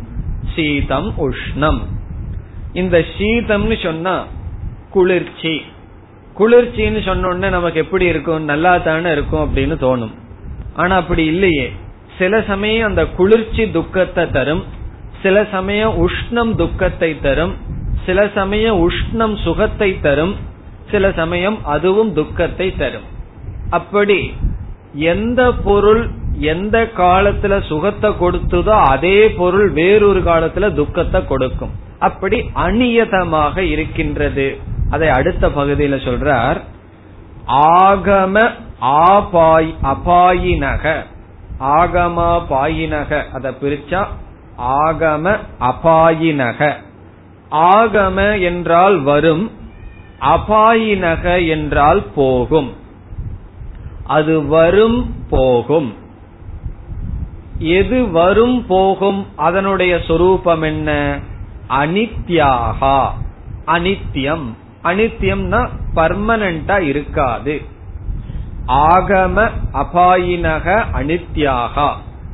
சீதம் உஷ்ணம். இந்த சீதம்னு சொன்னா குளிர்ச்சி. குளிர்ச்சின்னு சொன்னோடனே நமக்கு எப்படி இருக்கும்? நல்லா தானே இருக்கும் அப்படின்னு தோணும். ஆனா அப்படி இல்லையே. சில சமயம் அந்த குளிர்ச்சி துக்கத்தை தரும். சில சமயம் உஷ்ணம் துக்கத்தை தரும். சில சமயம் உஷ்ணம் சுகத்தை தரும். சில சமயம் அதுவும் துக்கத்தை தரும். அப்படி எந்த பொருள் எந்த காலத்துல சுகத்தை கொடுத்ததோ அதே பொருள் வேறொரு காலத்துல துக்கத்தை கொடுக்கும். அப்படி அநியதமாக இருக்கின்றது. அதை அடுத்த பகுதியில சொல்றார் ஆகம ஆபாய் அபாயினக. ஆகமா பாயினக. அதை பிரிச்சா ஆகம அபாயினக. ஆகம என்றால் வரும் அபாயினக என்றால் போகும். அது வரும் போகும். எது வரும் போகும்? அதனுடைய சொரூபம் என்ன? அனித்யாகா. அனித்யம். அனித்தியம்னா பர்மனண்டா இருக்காது. ஆகம அபாயினக அனித்யாகா.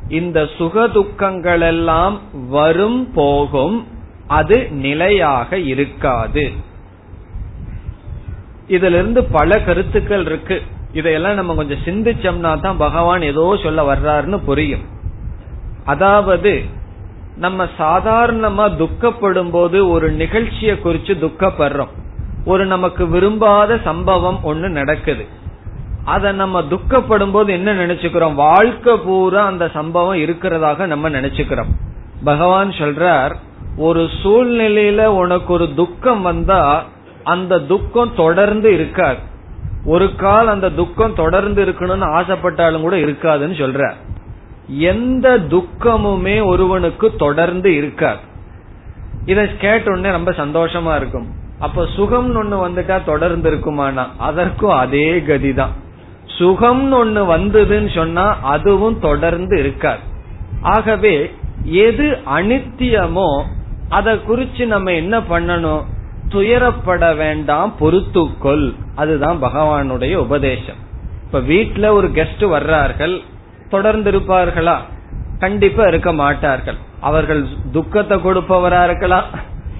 இந்த சுகதுக்கங்கள் எல்லாம் வரும் போகும் அது நிலையாக இருக்காது. இதுல இருந்து பல கருத்துக்கள் இருக்கு. இதையெல்லாம் நம்ம கொஞ்சம் சிந்திச்சோம்னா தான் பகவான் ஏதோ சொல்ல வர்றாருன்னு புரியும். அதாவது நம்ம சாதாரணமா துக்கப்படும் போது ஒரு நிகழ்ச்சியை குறிச்சு துக்கப்படுறோம். ஒரு நமக்கு விரும்பாத சம்பவம் ஒண்ணு நடக்குது. அத நம்ம துக்கப்படும் போது என்ன நினைச்சுக்கிறோம்? வாழ்க்கை பூரா அந்த சம்பவம் இருக்கிறதாக நம்ம நினைச்சுக்கிறோம். பகவான் சொல்றார் ஒரு சூழ்நிலையில உனக்கு ஒரு துக்கம் வந்தா அந்த துக்கம் தொடர்ந்து இருக்காது. ஒரு கால் அந்த துக்கம் தொடர்ந்து இருக்கணும்னு ஆசைப்பட்டாலும் கூட இருக்காதுன்னு சொல்ற எந்த துக்கமுமே ஒருவனுக்கு தொடர்ந்து இருக்காது. இத கேட்ட உடனே ரொம்ப சந்தோஷமா இருக்கும். அப்ப சுகம்னு ஒண்ணு வந்துட்டா தொடர்ந்து இருக்குமானா? அதற்கும் அதே கதிதான். சுகம்னு ஒண்ணு வந்ததுன்னு சொன்னா அதுவும் தொடர்ந்து இருக்காது. ஆகவே எது அனித்தியமோ அதை குறிச்சு நம்ம என்ன பண்ணணும்? துயரப்பட வேண்டாம் பொறுத்துக்கொள் அதுதான் பகவானுடைய உபதேசம். இப்ப வீட்டுல ஒரு கெஸ்ட் வர்றார்கள் தொடர்ந்து இருப்பார்களா? கண்டிப்பா இருக்க மாட்டார்கள். அவர்கள் துக்கத்தை கொடுப்பவரா இருக்கலாம்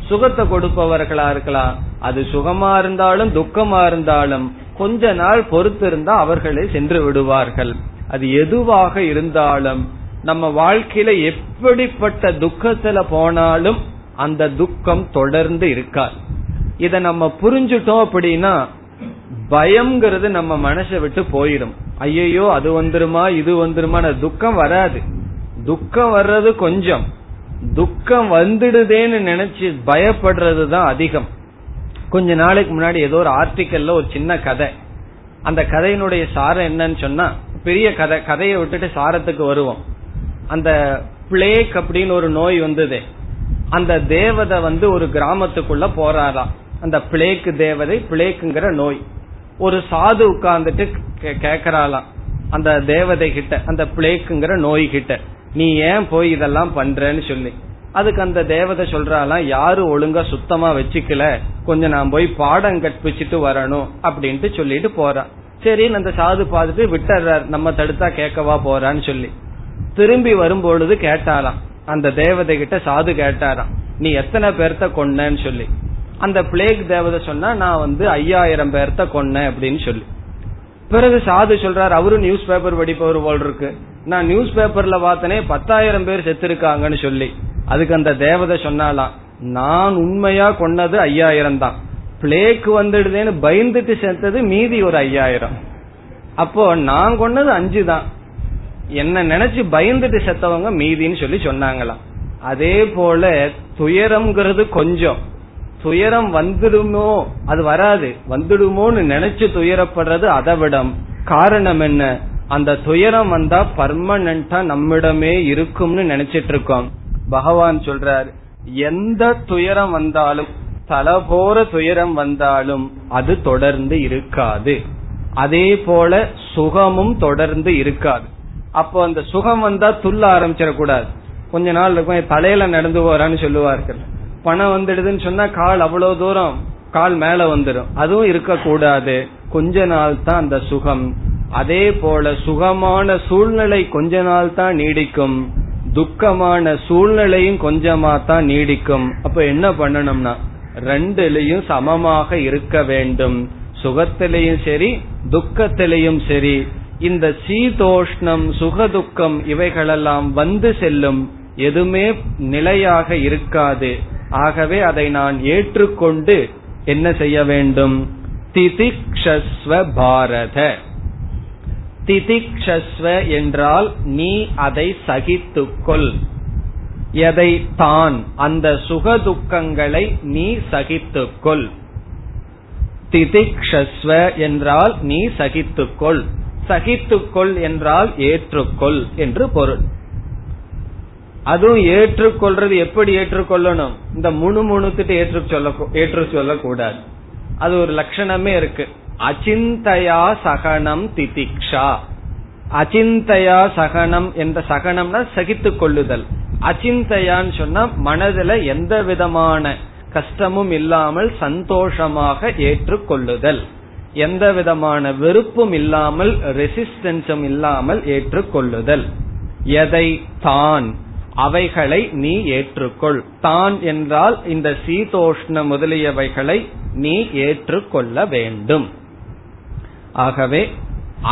சுகத்தை கொடுப்பவர்களா இருக்கலாம். அது சுகமா இருந்தாலும் துக்கமா இருந்தாலும் கொஞ்ச நாள் பொறுத்து இருந்தா அவர்களே சென்று விடுவார்கள். அது எதுவாக இருந்தாலும் நம்ம வாழ்க்கையில எப்படிப்பட்ட துக்கத்துல போனாலும் அந்த துக்கம் தொடர்ந்து இருக்காது. இத நம்ம புரிஞ்சுட்டோம் அப்படின்னா பயம்ங்கிறது நம்ம மனசை விட்டு போயிடும். ஐயையோ அது வந்துருமா இது வந்துருமா துக்கம் வராது. துக்கம் வர்றது கொஞ்சம். துக்கம் வந்துடுதேன்னு நினைச்சு பயப்படுறது தான் அதிகம். கொஞ்ச நாளைக்கு முன்னாடி ஏதோ ஒரு ஆர்டிக்கல்ல ஒரு சின்ன கதை. அந்த கதையினுடைய சாரம் என்னன்னு சொன்னா பெரிய கதை கதையை விட்டுட்டு சாரத்துக்கு வருவோம். அந்த பிளேக் அப்படின்னு ஒரு நோய் வந்தது. அந்த தேவதை வந்து ஒரு கிராமத்துக்குள்ள போறாராம் அந்த பிளேக் தேவதை பிளேக்குங்கிற நோய். ஒரு சாது உட்கார்ந்துட்டு கேக்குறாளாம். அந்த தேவதை கிட்ட அந்த பிளேக்குங்கிற நோய் கிட்ட நீ ஏன் போய் இதெல்லாம் பண்றன்னு சொல்லி. அதுக்கு அந்த தேவதை சொல்றாலாம் யாரு ஒழுங்கா சுத்தமா வச்சுக்கல? கொஞ்சம் நான் போய் பாடம் கற்பிச்சுட்டு வரணும் அப்படின்ட்டு சொல்லிட்டு போறான் சரி அந்த சாது பார்த்துட்டு விட்டுறார் நம்ம தடுத்தா கேட்கவா போறான்னு சொல்லி. திரும்பி வரும்பொழுது கேட்டாராம் அந்த தேவதை கிட்ட சாது கேட்டாராம் நீ எத்தனை பேர்த்த கொன்னன்னு சொல்லி? அந்த பிளேக் தேவதை சொன்னா நான் வந்து ஐயாயிரம் பேர்த்த கொன்னேன் அப்படின்னு சொல்லி. பிறகு சாது சொல்றாரு அவரும் நியூஸ் பேப்பர் படிப்பவர் போல் இருக்கு. நான் நியூஸ் பேப்பர்ல பார்த்தனே பத்தாயிரம் பேர் செத்துருக்காங்கன்னு சொல்லி. அதுக்கு அந்த தேவதை சொன்னாலாம் நான் உண்மையா கொன்னது ஐயாயிரம் தான். பிளேக்கு வந்துடுதேன்னு பயந்துட்டு செத்தது மீதி ஒரு ஐயாயிரம். அப்போ நான் கொன்னது அஞ்சு தான். என்ன நினைச்சு பயந்துட்டு செத்தவங்க மீதின்னு சொல்லி சொன்னாங்களாம். அதே போல துயரம்ங்கிறது கொஞ்சம். துயரம் வந்துடுமோ? அது வராது. வந்துடுமோன்னு நினைச்சு துயரப்படுறது அதை விடம் காரணம் என்ன? அந்த துயரம் வந்தா பர்மனண்டா நம்மிடமே இருக்கும்னு நினைச்சிட்டு இருக்கோம் பகவான் சொல்றார் எந்த துயரம் வந்தாலும் தல போற துயரம் வந்தாலும் அது தொடர்ந்து இருக்காது. அதே போல சுகமும் தொடர்ந்து இருக்காது. அப்போ அந்த சுகம் வந்தா துள்ள ஆரம்பிச்சிடக்கூடாது. கொஞ்ச நாள் இருக்கும் தலையில நடந்து போறான்னு சொல்லுவார்கள். பணம் வந்துடுதுன்னு சொன்னா கால் அவ்வளவு தூரம் கால் மேல வந்துடும் அதுவும் இருக்கக்கூடாது. கொஞ்ச நாள் தான் அந்த சுகம். அதே போல சுகமான சூழ்நிலை கொஞ்ச நாள் தான் நீடிக்கும். துக்கமான சூழ்நிலையும் கொஞ்சமா தான் நீடிக்கும். அப்ப என்ன பண்ணணும்னா ரெண்டுலயும் சமமாக இருக்க வேண்டும். சுகத்திலையும் சரி துக்கத்திலையும் சரி. இந்த சீதோஷ்ணம் சுகதுக்கம் இவைகளெல்லாம் வந்து செல்லும். எதுவுமே நிலையாக இருக்காது. ஆகவே அதை நான் ஏற்றுக்கொண்டு என்ன செய்ய வேண்டும்? திதிக்ஷஸ்வ பாரத. திதிக்ஷஸ்வ என்றால் நீ அதை சகித்துக்கொள். எதை தான்? அந்த சுகதுக்கங்களை நீ சகித்துக்கொள். திதிக்ஷஸ்வ என்றால் நீ சகித்துக்கொள். சகித்துக்கொள் என்றால் ஏற்றுக்கொள் என்று பொருள். அதுவும் ஏற்றுக்கொள்றது எப்படி ஏற்றுக்கொள்ளணும்? இந்த முணு முணுத்துட்டு ஏற்று சொல்ல ஏற்று சொல்லக்கூடாது. அது ஒரு லட்சணமே இருக்கு. அச்சிந்தையா சகனம் திதிக்ஷா. அச்சிந்தையா சகனம் என்ற சகனம்னா சகித்து கொள்ளுதல் அச்சிந்தையான்னு சொன்னா மனதுல எந்த விதமான கஷ்டமும் இல்லாமல் சந்தோஷமாக ஏற்றுக்கொள்ளுதல். எந்த விதமான வெறுப்பும் இல்லாமல் ரெசிஸ்டன்ஸும் இல்லாமல் ஏற்றுக்கொள்ளுதல். எதை? தான். அவைகளை நீ ஏற்றுக்கொள். தான் என்றால் இந்த சீதோஷ்ண முதலியவைகளை நீ ஏற்றுக்கொள்ள வேண்டும். ஆகவே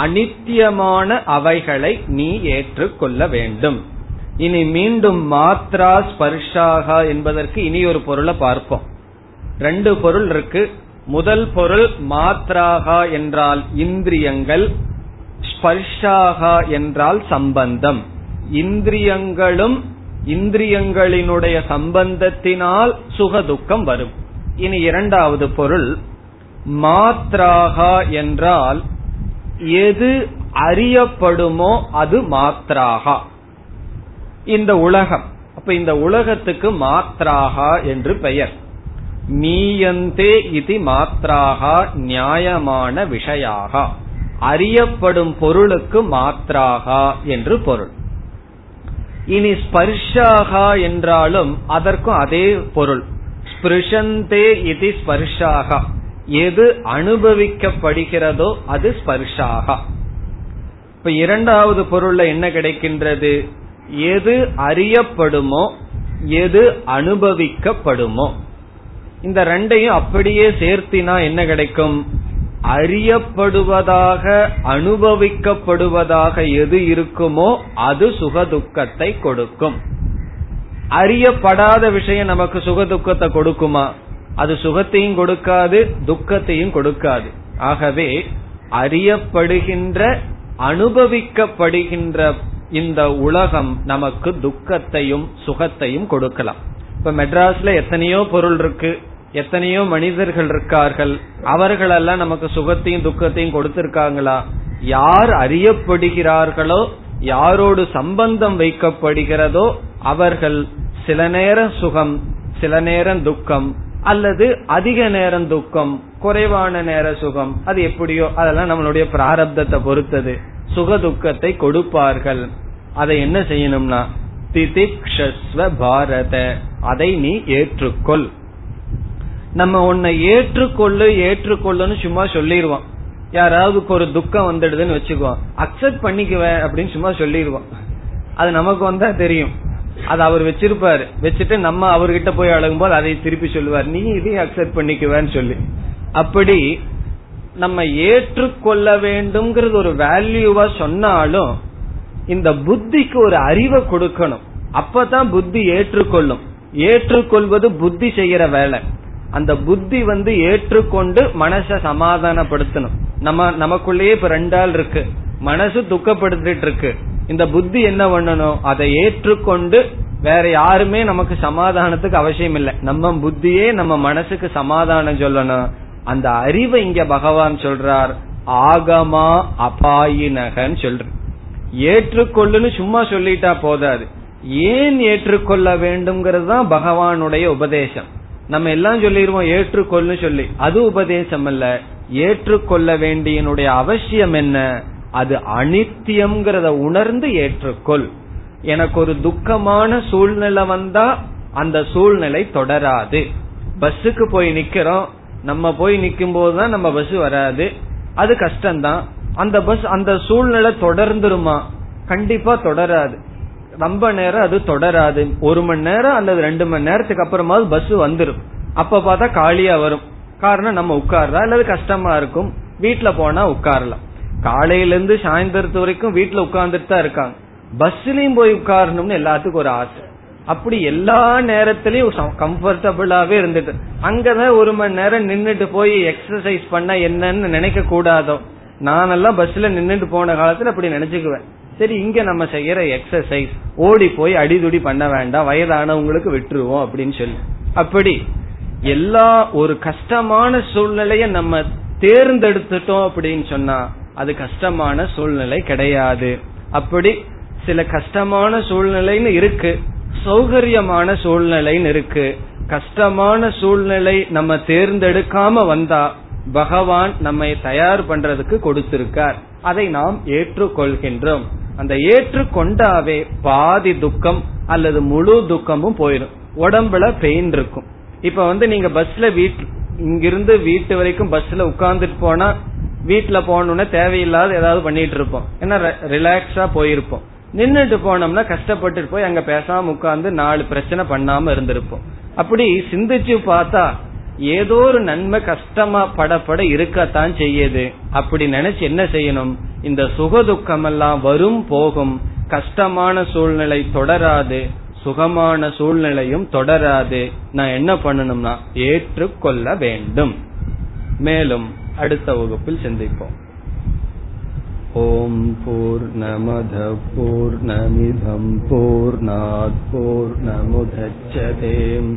அனித்தியமான அவைகளை நீ ஏற்றுக்கொள்ள வேண்டும். இனி மீண்டும் மாத்ரா ஸ்பர்ஷாகா என்பதற்கு இனி ஒரு பொருளை பார்ப்போம். ரெண்டு பொருள் இருக்கு. முதல் பொருள் மாத்ராகா என்றால் இந்திரியங்கள் ஸ்பர்ஷாகா என்றால் சம்பந்தம். இந்திரியங்களும் இந்திரியங்களினுடைய சம்பந்தத்தினால் சுகதுக்கம் வரும். இனி இரண்டாவது பொருள் மாத்ராகா என்றால் எது அறியப்படுமோ அது மாத்ராகா இந்த உலகம் அப்ப இந்த உலகத்துக்கு மாத்ராகா என்று பெயர். மீயந்தே இது மாத்ராகா நியாயமான விஷயாகா. அறியப்படும் பொருளுக்கு மாத்ராகா என்று பொருள். இனி ஸ்பர்ஷாகா என்றாலும் அதற்கும் அதே பொருள். ஸ்பிருஷந்தே இது ஸ்பர்ஷாகா. எது அனுபவிக்கப்படுகிறதோ அது ஸ்பர்ஷாகா. இப்ப இரண்டாவது பொருள்ல என்ன கிடைக்கின்றது? எது அறியப்படுமோ எது அனுபவிக்கப்படுமோ. இந்த ரெண்டையும் அப்படியே சேர்த்தினா என்ன கிடைக்கும்? அறியப்படுவதாக அனுபவிக்கப்படுவதாக எது இருக்குமோ அது சுகதுக்கத்தை கொடுக்கும். அறியப்படாத விஷயம் நமக்கு சுகதுக்கத்தை கொடுக்குமா? அது சுகத்தையும் கொடுக்காது துக்கத்தையும் கொடுக்காது. ஆகவே அறியப்படுகின்ற அனுபவிக்கப்படுகின்ற இந்த உலகம் நமக்கு துக்கத்தையும் சுகத்தையும் கொடுக்கலாம். இப்ப மெட்ராஸ்ல எத்தனையோ பொருள் இருக்கு. எத்தனையோ மனிதர்கள் இருக்கார்கள். அவர்களெல்லாம் நமக்கு சுகத்தையும் துக்கத்தையும் கொடுத்திருக்காங்களா? யார் அறியப்படுகிறார்களோ யாரோடு சம்பந்தம் வைக்கப்படுகிறதோ அவர்கள் சில நேரம் சுகம் சில நேரம் துக்கம் அல்லது அதிக நேரம் துக்கம் குறைவான நேர சுகம் அது எப்படியோ அதெல்லாம் நம்மளுடைய பிராரப்தத்தை பொறுத்தது. சுக துக்கத்தை கொடுப்பார்கள். அதை என்ன செய்யணும்னா திதிக்ஷஸ்வ பாரத அதை நீ ஏற்றுக்கொள். நம்ம உன்னை ஏற்றுக்கொள்ளு ஏற்றுக்கொள்ளுன்னு சும்மா சொல்லிடுவோம் யாராவது ஒரு துக்கம் வந்துடுதுன்னு வச்சுக்குவோம். அக்செப்ட் பண்ணிக்குவேன் அப்படின்னு சும்மா சொல்லிடுவோம் அது நமக்கு வந்தா தெரியும். அது அவர் வச்சிருப்பாரு. வச்சுட்டு நம்ம அவர்கிட்ட போய் அழகும் போது அதை திருப்பி சொல்லுவார். நீ இதையும் அக்செப்ட் பண்ணிக்குவேன்னு சொல்லி. அப்படி நம்ம ஏற்றுக்கொள்ள வேண்டும்ங்கிறது ஒரு வேல்யூவா சொன்னாலும் இந்த புத்திக்கு ஒரு அறிவை கொடுக்கணும். அப்பதான் புத்தி ஏற்றுக்கொள்ளும். ஏற்றுக்கொள்வது புத்தி செய்யற வேலை. அந்த புத்தி வந்து ஏற்றுக்கொண்டு மனச சமாதானப்படுத்தணும். நம்ம நமக்குள்ளேயே இப்ப ரெண்டாள் இருக்கு. மனசு துக்கப்படுத்திட்டு இருக்கு. இந்த புத்தி என்ன பண்ணணும்? அதை ஏற்றுக்கொண்டு வேற யாருமே நமக்கு சமாதானத்துக்கு அவசியம் இல்லை. நம்ம புத்தியே நம்ம மனசுக்கு சமாதானம் சொல்லணும். அந்த அறிவை இங்க பகவான் சொல்றார். ஆகமா அபாயினகன்னு சொல்ற ஏற்றுக்கொள்ளுன்னு சும்மா சொல்லிட்டா போதாது. ஏன் ஏற்றுக்கொள்ள வேண்டும்ங்கிறது தான் பகவானுடைய உபதேசம். நம்ம எல்லாம் சொல்லிடுவோம் ஏற்றுக்கொள்ளு சொல்லி. அது உபதேசம் அல்ல ஏற்றுக்கொள்ள வேண்டியனுடைய அவசியம் என்ன? அது அனித்தியம்ங்கிறத உணர்ந்து ஏற்றுக்கொள். எனக்கு ஒரு துக்கமான சூழ்நிலை வந்தா அந்த சூழ்நிலை தொடராது. பஸ்ஸுக்கு போய் நிக்கிறோம். நம்ம போய் நிக்கும் போதுதான் நம்ம பஸ் வராது. அது கஷ்டம்தான். அந்த பஸ் அந்த சூழ்நிலை தொடர்ந்துருமா? கண்டிப்பா தொடராது. ரொம்ப நேரம் அது தொடராது. ஒரு மணி நேரம் அல்லது ரெண்டு மணி நேரத்துக்கு அப்புறமாவது பஸ் வந்துடும் அப்ப பார்த்தா காலியா வரும். காரணம் நம்ம உட்கார்றா அல்லது கஷ்டமா இருக்கும். வீட்டுல போனா உட்காரலாம். காலையில இருந்து சாயந்தரத்து வரைக்கும் வீட்டுல உட்கார்ந்துட்டு தான் இருக்காங்க. பஸ்லயும் போய் உட்காரணும்னு எல்லாத்துக்கும் ஒரு ஆசை. அப்படி எல்லா நேரத்திலயும் கம்ஃபர்டபுளாவே இருந்துட்டு. அங்கதான் ஒரு மணி நேரம் நின்றுட்டு போய் எக்ஸசைஸ் பண்ண என்னன்னு நினைக்க கூடாதோ நானெல்லாம் பஸ்ல நின்றுட்டு போன காலத்துல அப்படி நினைச்சுக்குவேன். சரி இங்க நம்ம செய்யற எக்ஸசைஸ் ஓடி போய் அடிதுடி பண்ண வேண்டாம் வயதானவங்களுக்கு விட்டுருவோம் அப்படின்னு சொல்லி. அப்படி எல்லா ஒரு கஷ்டமான சூழ்நிலைய நம்ம தேர்ந்தெடுத்துட்டோம் அப்படின்னு சொன்னா அது கஷ்டமான சூழ்நிலை கிடையாது. அப்படி சில கஷ்டமான சூழ்நிலைன்னு இருக்கு சௌகரியமான சூழ்நிலைன்னு இருக்கு. கஷ்டமான சூழ்நிலை நம்ம தேர்ந்தெடுக்காம வந்தா பகவான் நம்மை தயார் பண்றதுக்கு கொடுத்திருக்கார். அதை நாம் ஏற்றுக்கொள்கின்றோம். அந்த ஏற்றுக்கொண்டாவே பாதி துக்கம் அல்லது முழு துக்கமும் போயிடும். உடம்புல பெயின் இருக்கும். இப்ப வந்து நீங்க பஸ்ல வீட் இங்கிருந்து வீட்டு வரைக்கும் பஸ்ல உட்கார்ந்துட்டு போனா வீட்டுல போனோம்னா தேவையில்லாத ஏதாவது பண்ணிட்டு இருப்போம். ஏன்னா ரிலாக்ஸா போயிருப்போம். நின்றுட்டு போனோம்னா கஷ்டப்பட்டு போய் அங்க பேசாம உட்கார்ந்து நாலு பிரச்சனை பண்ணாம இருந்திருப்போம். அப்படி சிந்திச்சு பார்த்தா ஏதோ ஒரு நன்மை கஷ்டமா படப்பட இருக்கத்தான் செய்யுது. அப்படி நினைச்சு என்ன செய்யணும்? இந்த சுகதுக்கம் எல்லாம் வரும் போகும். கஷ்டமான சூழ்நிலை தொடராது. சுகமான சூழ்நிலையும் தொடராது. நான் என்ன பண்ணணும்னா ஏற்றுக்கொள்ள வேண்டும். மேலும் அடுத்த வகுப்பில் சிந்திப்போம். ஓம் போர் நமத போர் நமிதம் போர் நமுதச்சதேம்